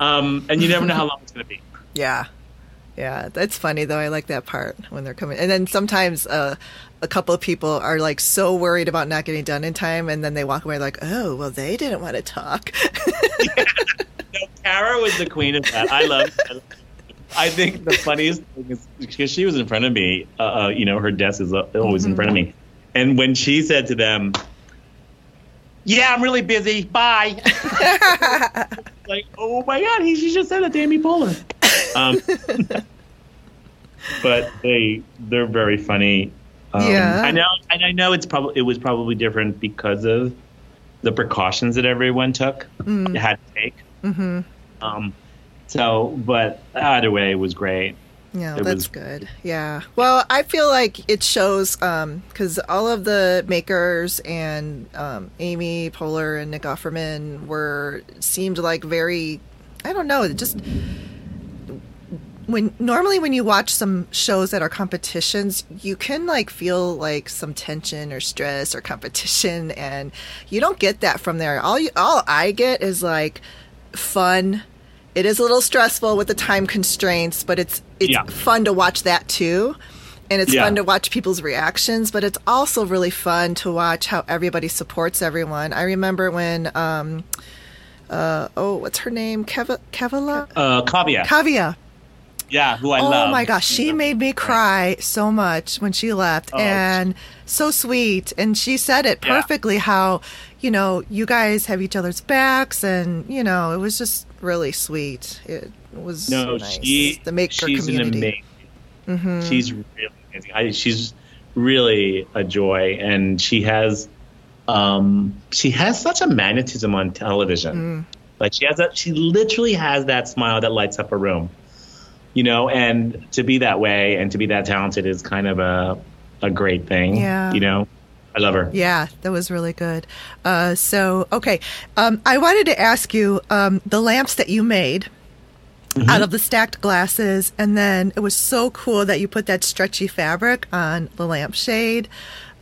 um, and you never know how long it's going to be yeah yeah that's funny though i like that part when they're coming and then sometimes uh, a couple of people are like so worried about not getting done in time, and then they walk away like, oh, well, they didn't want to talk. yeah. No, Kara was the queen of that. I love. I think the funniest thing is because she was in front of me. Uh, uh, you know, her desk is always mm-hmm. in front of me, and when she said to them, "Yeah, I'm really busy. Bye." like, oh my god, he she just said that to Amy Poehler. Um, but they they're very funny um, yeah, I know, and I know it's probably it was probably different because of the precautions that everyone took, mm. had to take. Mm-hmm. Um, so, but either way, it was great. Yeah, it that's was, good. Yeah. Well, I feel like it shows because um, all of the makers and um, Amy Poehler and Nick Offerman were seemed like very, I don't know, just when normally when you watch some shows that are competitions, you can like feel like some tension or stress or competition, and you don't get that from there. All you, all I get is like fun. It is a little stressful with the time constraints, but it's it's yeah. fun to watch that too. And it's yeah. fun to watch people's reactions, but it's also really fun to watch how everybody supports everyone. I remember when um, uh, oh, what's her name? Kev- Kevala? Uh, Kavya. Kavya. Yeah, who I oh love. Oh my gosh, she made me cry so much when she left, oh, and so sweet. And she said it perfectly yeah. how you know you guys have each other's backs, and you know it was just really sweet. It was no, nice. she the maker she's community. an amazing. Mm-hmm. She's really amazing. I, she's really a joy, and she has um, she has such a magnetism on television. Mm. Like she has that, she literally has that smile that lights up a room you know, and to be that way and to be that talented is kind of a a great thing. Yeah. You know, I love her. Yeah, that was really good. Uh, so, okay, um, I wanted to ask you um, the lamps that you made. Mm-hmm. Out of the stacked glasses, and then it was so cool that you put that stretchy fabric on the lampshade.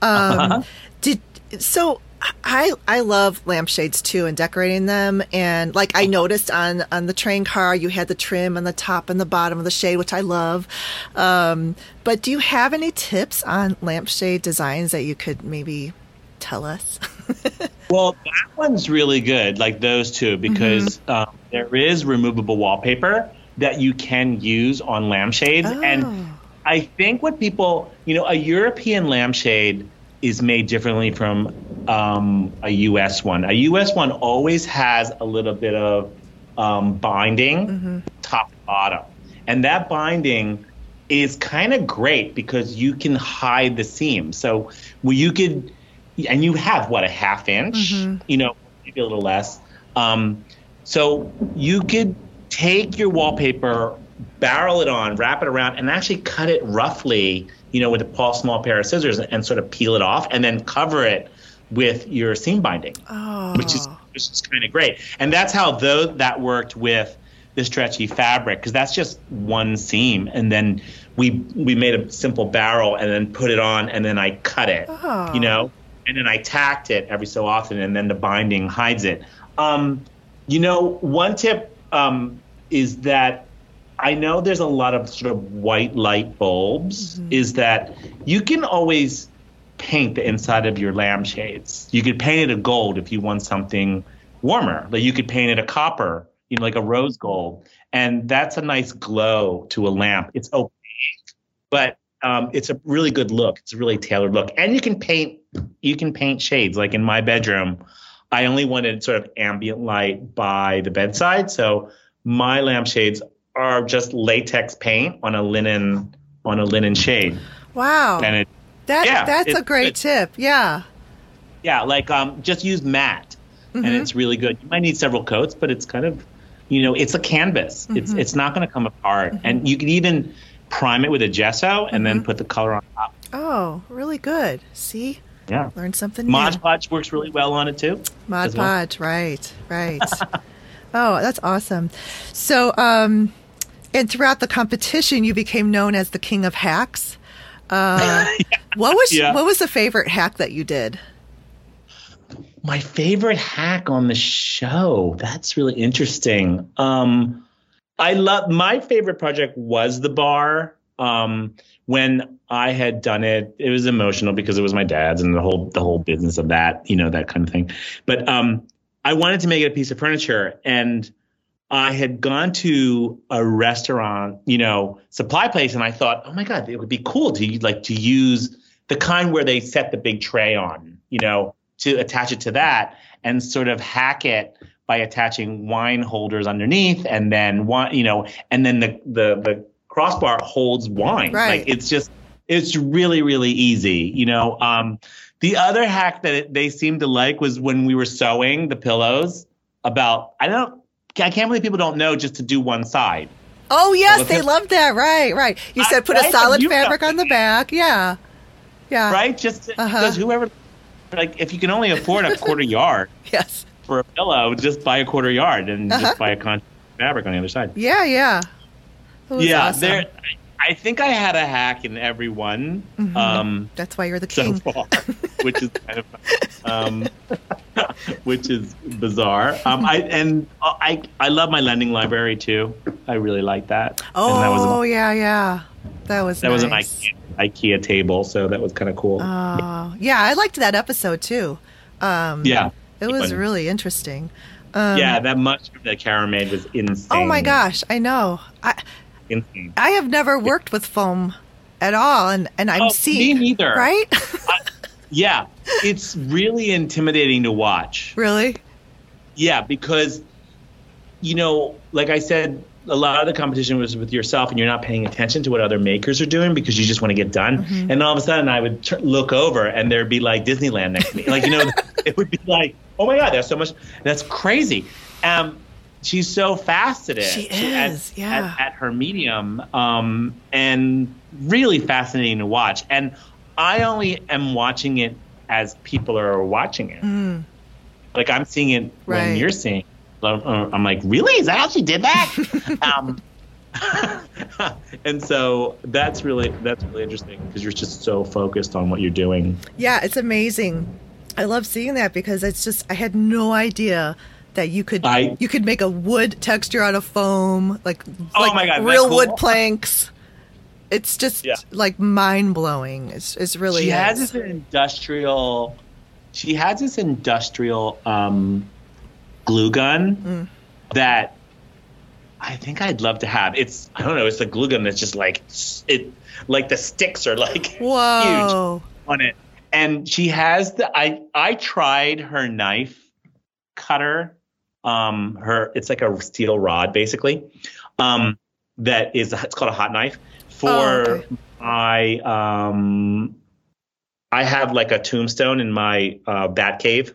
Um, uh-huh. Did so? I I love lampshades too and decorating them and like I noticed on on the train car you had the trim on the top and the bottom of the shade which I love. Um, but do you have any tips on lampshade designs that you could maybe tell us? well, that one's really good, like those two, because mm-hmm. um, there is removable wallpaper that you can use on lampshades, oh. and I think what people, you know, a European lampshade is made differently from um, a U.S. one. A U.S. one always has a little bit of um, binding, mm-hmm. top and bottom, and that binding is kind of great because you can hide the seam. So well, you could, and you have what a half inch, mm-hmm. you know, maybe a little less. Um, so you could take your wallpaper, barrel it on, wrap it around, and actually cut it roughly you know, with a small pair of scissors and, and sort of peel it off and then cover it with your seam binding, oh. which is which is kind of great. And that's how though that worked with the stretchy fabric because that's just one seam, and then we we made a simple barrel and then put it on, and then I cut it, oh. you know, and then I tacked it every so often, and then the binding hides it. Um, you know, one tip um, is that I know there's a lot of sort of white light bulbs, mm-hmm. is that you can always paint the inside of your lampshades. You could paint it a gold if you want something warmer. Like you could paint it a copper, you know, like a rose gold, and that's a nice glow to a lamp. It's opaque, but um, it's a really good look. It's a really tailored look, and you can paint. You can paint shades. Like in my bedroom, I only wanted sort of ambient light by the bedside, so my lampshades are just latex paint on a linen on a linen shade. Wow. And it that yeah, that's a great tip. Yeah. Yeah, like um just use matte mm-hmm. and it's really good. You might need several coats, but it's kind of you know, it's a canvas. Mm-hmm. It's it's not going to come apart. Mm-hmm. And you can even prime it with a gesso and then mm-hmm. put the color on top. Oh, really good. See? Yeah. Learn something new. Mod. Podge works really well on it too. Mod Podge, well. right, right. oh, that's awesome. So, um, and throughout the competition, you became known as the king of hacks. Uh, yeah. What was yeah. what was the favorite hack that you did? My favorite hack on the show. That's really interesting. Um, I love my favorite project was the bar. Um, when I had done it, it was emotional because it was my dad's and the whole the whole business of that, you know, that kind of thing. But um, I wanted to make it a piece of furniture, and I had gone to a restaurant, you know, supply place, and I thought, oh my god, it would be cool to like to use the kind where they set the big tray on, you know, to attach it to that and sort of hack it by attaching wine holders underneath, and then one, you know, and then the the the crossbar holds wine. Right. Like it's just it's really really easy, you know. Um, the other hack that it, they seemed to like was when we were sewing the pillows. About I don't I can't believe people don't know just to do one side. Oh yes, they love that. Right, right. You said put a solid fabric on the back. Yeah, yeah. Right, just uh-huh. because whoever, like, if you can only afford a quarter yard, yes, for a pillow, just buy a quarter yard and uh-huh. just buy a con fabric on the other side. Yeah, yeah. Yeah, awesome. there. I think I had a hack in every one. Mm-hmm. Um, That's why you're the king. So far, which is kind of, um, which is bizarre. Um, I and I I love my lending library too. I really like that. Oh that was an, yeah, yeah. That was that nice. was an IKEA, IKEA, table, so that was kind of cool. Oh yeah, I liked that episode too. Um, yeah, it was really interesting. Um, yeah, that mushroom that Karen made was insane. Oh my gosh, I know. I insane. I have never worked with foam at all, and and I'm oh, seeing me neither. Right? I, yeah, it's really intimidating to watch. Really? Yeah, because you know, like I said, a lot of the competition was with yourself, and you're not paying attention to what other makers are doing because you just want to get done. Mm-hmm. And all of a sudden, I would t- look over, and there'd be like Disneyland next to me. Like you know, it would be like, oh my god, there's so much. That's crazy. Um, she's so fast at it. She is, at, yeah. At, at her medium, um, and really fascinating to watch. And I only am watching it as people are watching it. Mm. Like I'm seeing it right. when you're seeing. It. Uh, I'm like, really? Is that how she did that? um, and so that's really that's really interesting because you're just so focused on what you're doing. Yeah, it's amazing. I love seeing that because it's just I had no idea that you could I, you could make a wood texture out of foam, like oh like my God, real cool? wood planks. It's just yeah. like mind blowing. It's it's really she is. has this industrial. She has this industrial um, glue gun mm. that I think I'd love to have. It's I don't know. It's a glue gun that's just like it, like the sticks are like Whoa. huge on it. And she has the I I tried her knife cutter um, her it's like a steel rod basically. Um, that is it's called a hot knife for oh, okay. my um, I have like a tombstone in my uh, bat cave,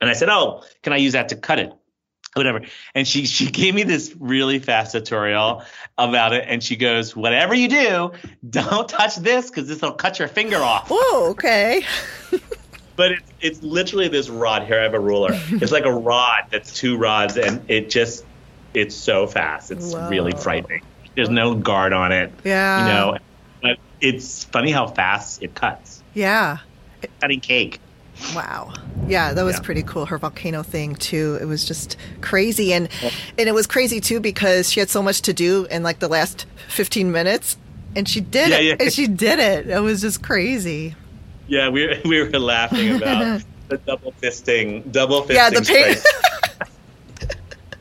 and I said, "Oh, can I use that to cut it?" Whatever. And she she gave me this really fast tutorial about it, and she goes, "Whatever you do, don't touch this because this will cut your finger off." Oh, okay. but it's it's literally this rod. Here I have a ruler. It's like a rod that's two rods, and it just it's so fast. It's Whoa. really frightening. There's no guard on it. Yeah. You know, but it's funny how fast it cuts. Yeah. Cutting cake. Wow. Yeah, that was yeah. pretty cool. Her volcano thing too. It was just crazy and and it was crazy too because she had so much to do in like the last 15 minutes and she did yeah, it. Yeah. And she did it. It was just crazy. Yeah, we we were laughing about the double fisting, double fisting. Yeah, the pain.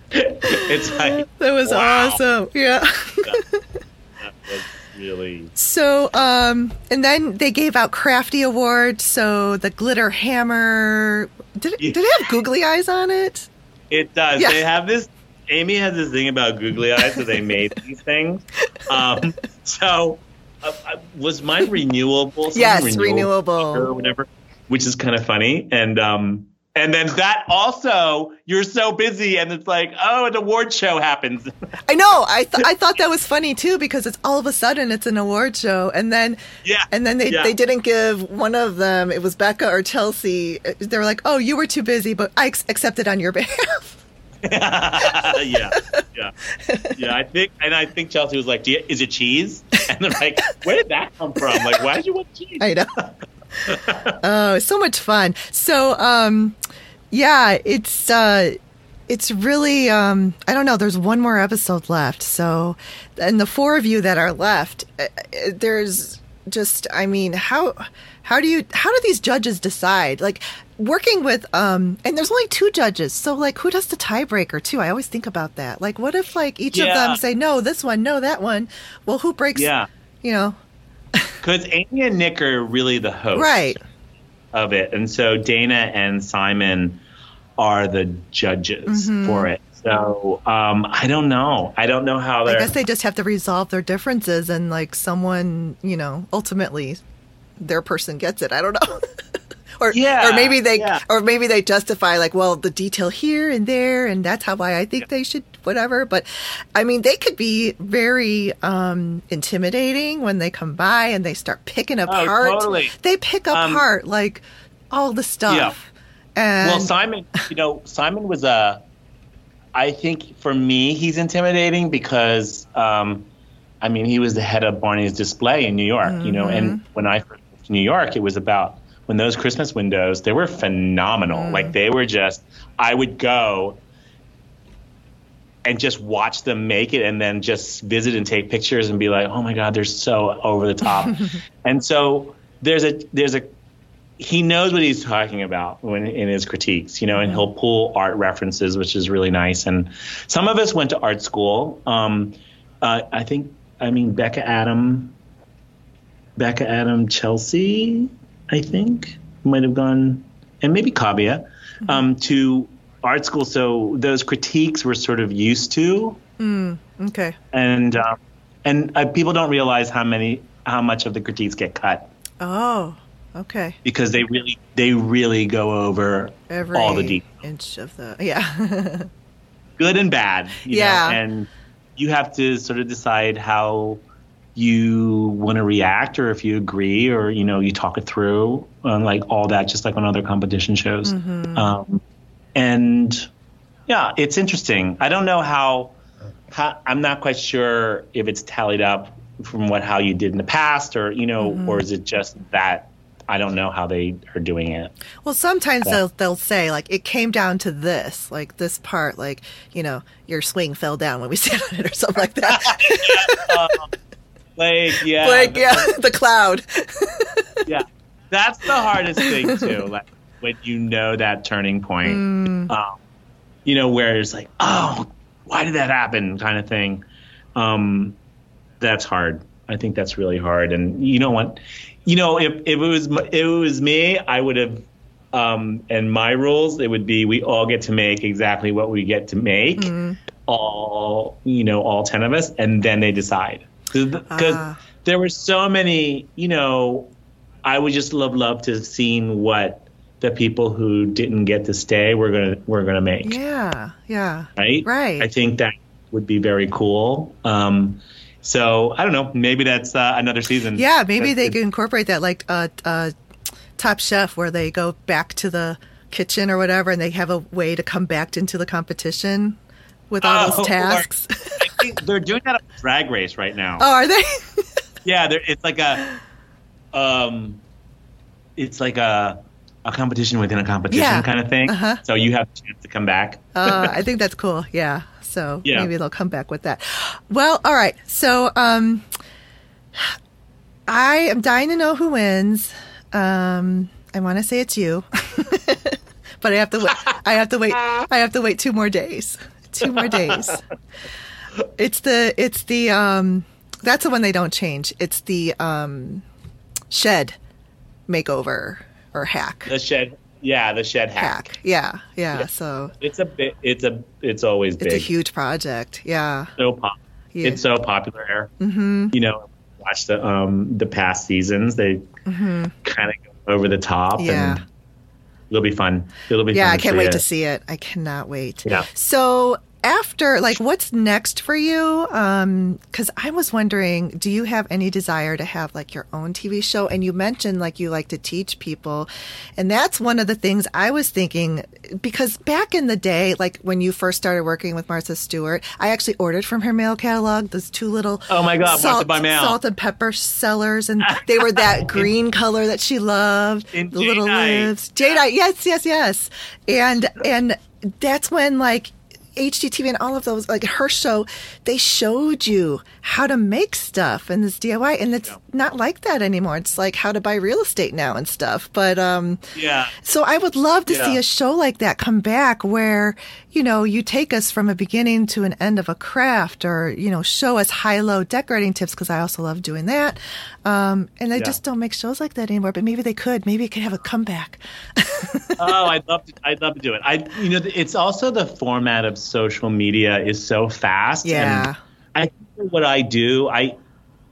it's like that was wow. awesome. Yeah. that was really so. Um, and then they gave out crafty awards. So the glitter hammer. Did it, did it have googly eyes on it? It does. Yeah. They have this. Amy has this thing about googly eyes, so they made these things. Um, so uh, uh was mine renewable? Yes, renewable, renewable. or whatever, which is kind of funny. And um, and then that also, you're so busy, and it's like, oh, an award show happens. I know. I th- I thought that was funny too because it's all of a sudden it's an award show, and then yeah, and then they yeah. they didn't give one of them. It was Becca or Chelsea. They were like, oh, you were too busy, but I ex- accepted on your behalf. yeah, yeah, yeah. I think, and I think Chelsea was like, you, "Is it cheese?" And they're like, "Where did that come from? Like, why did you want cheese?" I know. oh, so much fun. So, um, yeah, it's uh, it's really um, I don't know. There's one more episode left. So, and the four of you that are left, uh, uh, there's just I mean, how how do you how do these judges decide? Like working with um and there's only two judges so like who does the tiebreaker too i always think about that like what if like each yeah. of them say no this one no that one well who breaks yeah you know because Amy and Nick are really the hosts right. of it, and so Dayna and Simon are the judges mm-hmm. for it. So um, I don't know. I don't know how. I guess they just have to resolve their differences, and like someone, you know, ultimately, their person gets it. I don't know. or yeah, or maybe they yeah. or maybe they justify like well the detail here and there and that's how why I think yeah. they should whatever but I mean they could be very um, intimidating when they come by and they start picking oh, apart oh, totally. they pick um, apart um, like all the stuff yeah. and well Simon you know Simon was a I think for me he's intimidating because um, I mean he was the head of Barney's display in New York mm-hmm. you know and mm-hmm. when I first moved to New York it was about when those Christmas windows, they were phenomenal. Mm. Like they were just, I would go and just watch them make it and then just visit and take pictures and be like, oh my God, they're so over the top. and so there's a, there's a, he knows what he's talking about when in his critiques, you know, and he'll pull art references, which is really nice. And some of us went to art school. Um, uh, I think, I mean, Becca Adam, Becca Adam Chelsea I think, might have gone, and maybe Kavya, mm-hmm. um, to art school. So those critiques were sort of used to. Mm, okay. And um, and uh, people don't realize how many how much of the critiques get cut. Oh, okay. Because they really they really go over Every all the details. inch of the yeah. Good and bad. yeah. Know? And you have to sort of decide how you want to react or if you agree or you know you talk it through and like all that just like on other competition shows mm-hmm. um, and yeah it's interesting i don't know how, how i'm not quite sure if it's tallied up from what how you did in the past or you know mm-hmm. or is it just that I don't know how they are doing it. Well, sometimes but. they'll they'll say like it came down to this, like this part, like you know your swing fell down when we sat on it or something like that. um, Blake, yeah. Blake, yeah, the cloud. yeah, that's the hardest thing too. Like when you know that turning point, mm. um, you know where it's like, oh, why did that happen, kind of thing. Um, that's hard. I think that's really hard. And you know what? You know, if, if it was if it was me, I would have. Um, and my rules, it would be we all get to make exactly what we get to make, mm. all you know, all ten of us, and then they decide because uh. there were so many. You know, I would just love love to have seen what the people who didn't get to stay were gonna were gonna make. Yeah, yeah, right, right. I think that would be very cool. Um, so I don't know. Maybe that's uh, another season. Yeah, maybe they could incorporate that, like uh, uh, Top Chef, where they go back to the kitchen or whatever, and they have a way to come back into the competition with all oh, those tasks. they're doing that on a Drag Race right now. Oh, are they? yeah, it's like a, um, it's like a, a competition within a competition Yeah. kind of thing. Uh-huh. So you have a chance to come back. uh, I think that's cool. Yeah. So Yeah. maybe they'll come back with that. Well, all right. So um, I am dying to know who wins. Um, I want to say it's you, but I have to wait. I have to wait. I have to wait two more days. Two more days. It's the. It's the. Um, that's the one they don't change. It's the um, shed makeover or hack. The shed, yeah, the shed hack. Hack. Yeah. Yeah. So It's a bit. It's a. It's always big. it's a huge project. Yeah. so pop. Yeah. It's so popular. Mm-hmm. You know, watch the um the past seasons. They kind of go over the top. Mm-hmm. Yeah. And it'll be fun. It'll be. Yeah, I can't wait it. to see it. I cannot wait. Yeah. So after, like, what's next for you? Um, because I was wondering, do you have any desire to have like your own TV show? And you mentioned like you like to teach people, and that's one of the things I was thinking. Because back in the day, like when you first started working with Martha Stewart, I actually ordered from her mail catalog those two little Oh my God, salt, by mail. salt and pepper cellars, and they were that green color that she loved. In the little lives, Jadeite, yes, yes, yes, and and that's when like HGTV and all of those like her show, they showed you how to make stuff in this DIY, and it's not like that anymore. It's like how to buy real estate now and stuff. But um, Yeah. so I would love to see a show like that come back where, you know, you take us from a beginning to an end of a craft or, you know, show us high low decorating tips because I also love doing that. Um, and they Yeah. just don't make shows like that anymore, but maybe they could. Maybe it could have a comeback. oh, I'd love to. I'd love to do it. I, you know, it's also the format of social media is so fast. Yeah. And I what I do, I,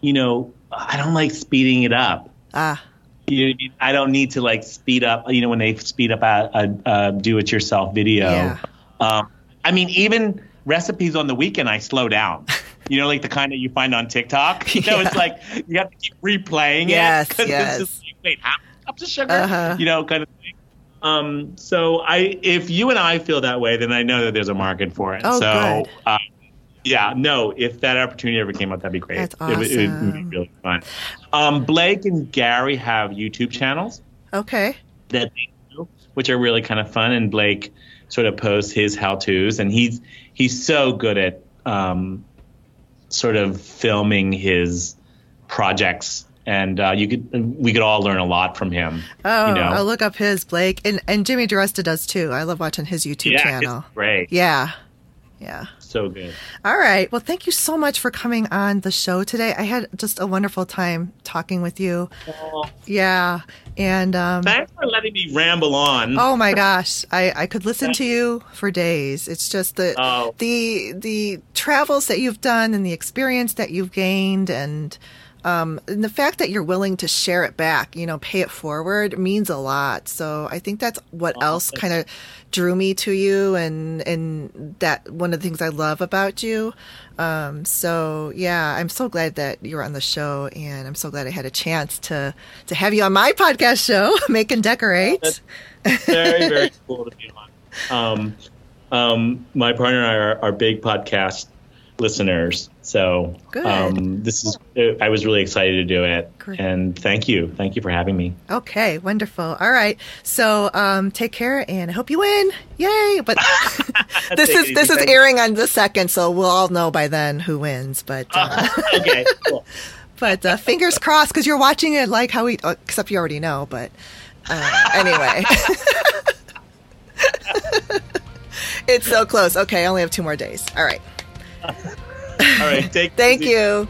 you know, I don't like speeding it up. Ah, You, I don't need to like speed up. You know, when they speed up a, a, a do-it-yourself video. Yeah. Um, I mean, even recipes on the weekend, I slow down. You know, like the kind that you find on TikTok. You know, Yeah. it's like you have to keep replaying Yes, it. yes. It's just like, wait, how many cups of sugar? Uh-huh. You know, kind of thing. Um, so I, if you and I feel that way, then I know that there's a market for it. Oh, so, good. Uh, yeah, no, if that opportunity ever came up, that'd be great. That's It would- It, would awesome. be really fun. Um, Blake and Gary have YouTube channels okay. that they do, which are really kind of fun. And Blake sort of posts his how tos, and he's he's so good at um, sort of filming his projects. And uh, you could we could all learn a lot from him. Oh, you know? I'll look up his Blake and and Jimmy DeResta does too. I love watching his YouTube yeah, channel. it's great, Yeah, yeah. So good. All right. Well, thank you so much for coming on the show today. I had just a wonderful time talking with you. Well, Yeah, and um, thanks for letting me ramble on. oh my gosh, I I could listen to you for days. It's just the Oh. the the travels that you've done and the experience that you've gained and. Um, and the fact that you're willing to share it back, you know, pay it forward means a lot. So I think that's what else kind of drew me to you and, and that one of the things I love about you. Um, so yeah, I'm so glad that you're on the show and I'm so glad I had a chance to, to have you on my podcast show, Make and Decorate. Very very cool to be on. Um, um, my partner and I are, are big podcast listeners, so Good. um, this is. I was really excited to do it, Great. and thank you, thank you for having me. Okay, wonderful. All right. So, um, take care and I hope you win. Yay. But this is, this is airing on the second. So we'll all know by then who wins, but, uh, okay, cool. but, uh, fingers crossed because you're watching it like how we, uh, except you already know, but, uh, anyway. it's so close. Okay. I only have two more days. All right. All right, take. it Thank easy. you.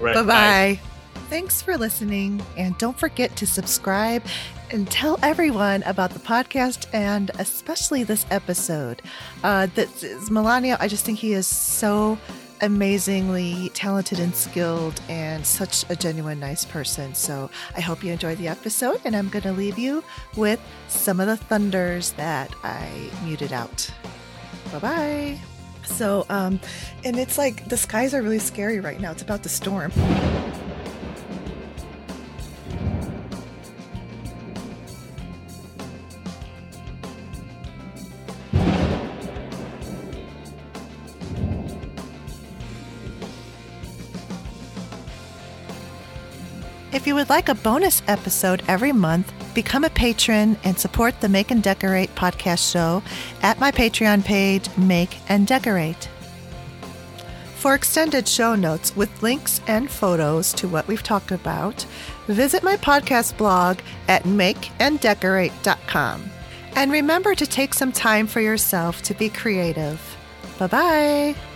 All right, Bye bye. Thanks for listening. And don't forget to subscribe and tell everyone about the podcast and especially this episode. Uh, this is Melania. I just think he is so amazingly talented and skilled and such a genuine, nice person. So I hope you enjoyed the episode. And I'm going to leave you with some of the thunders that I muted out. Bye bye. So, um, and it's like the skies are really scary right now. It's about to storm. If you would like a bonus episode every month, become a patron and support the Make and Decorate podcast show at my Patreon page, Make and Decorate. For extended show notes with links and photos to what we've talked about, visit my podcast blog at makeanddecorate.com. And remember to take some time for yourself to be creative. Bye bye.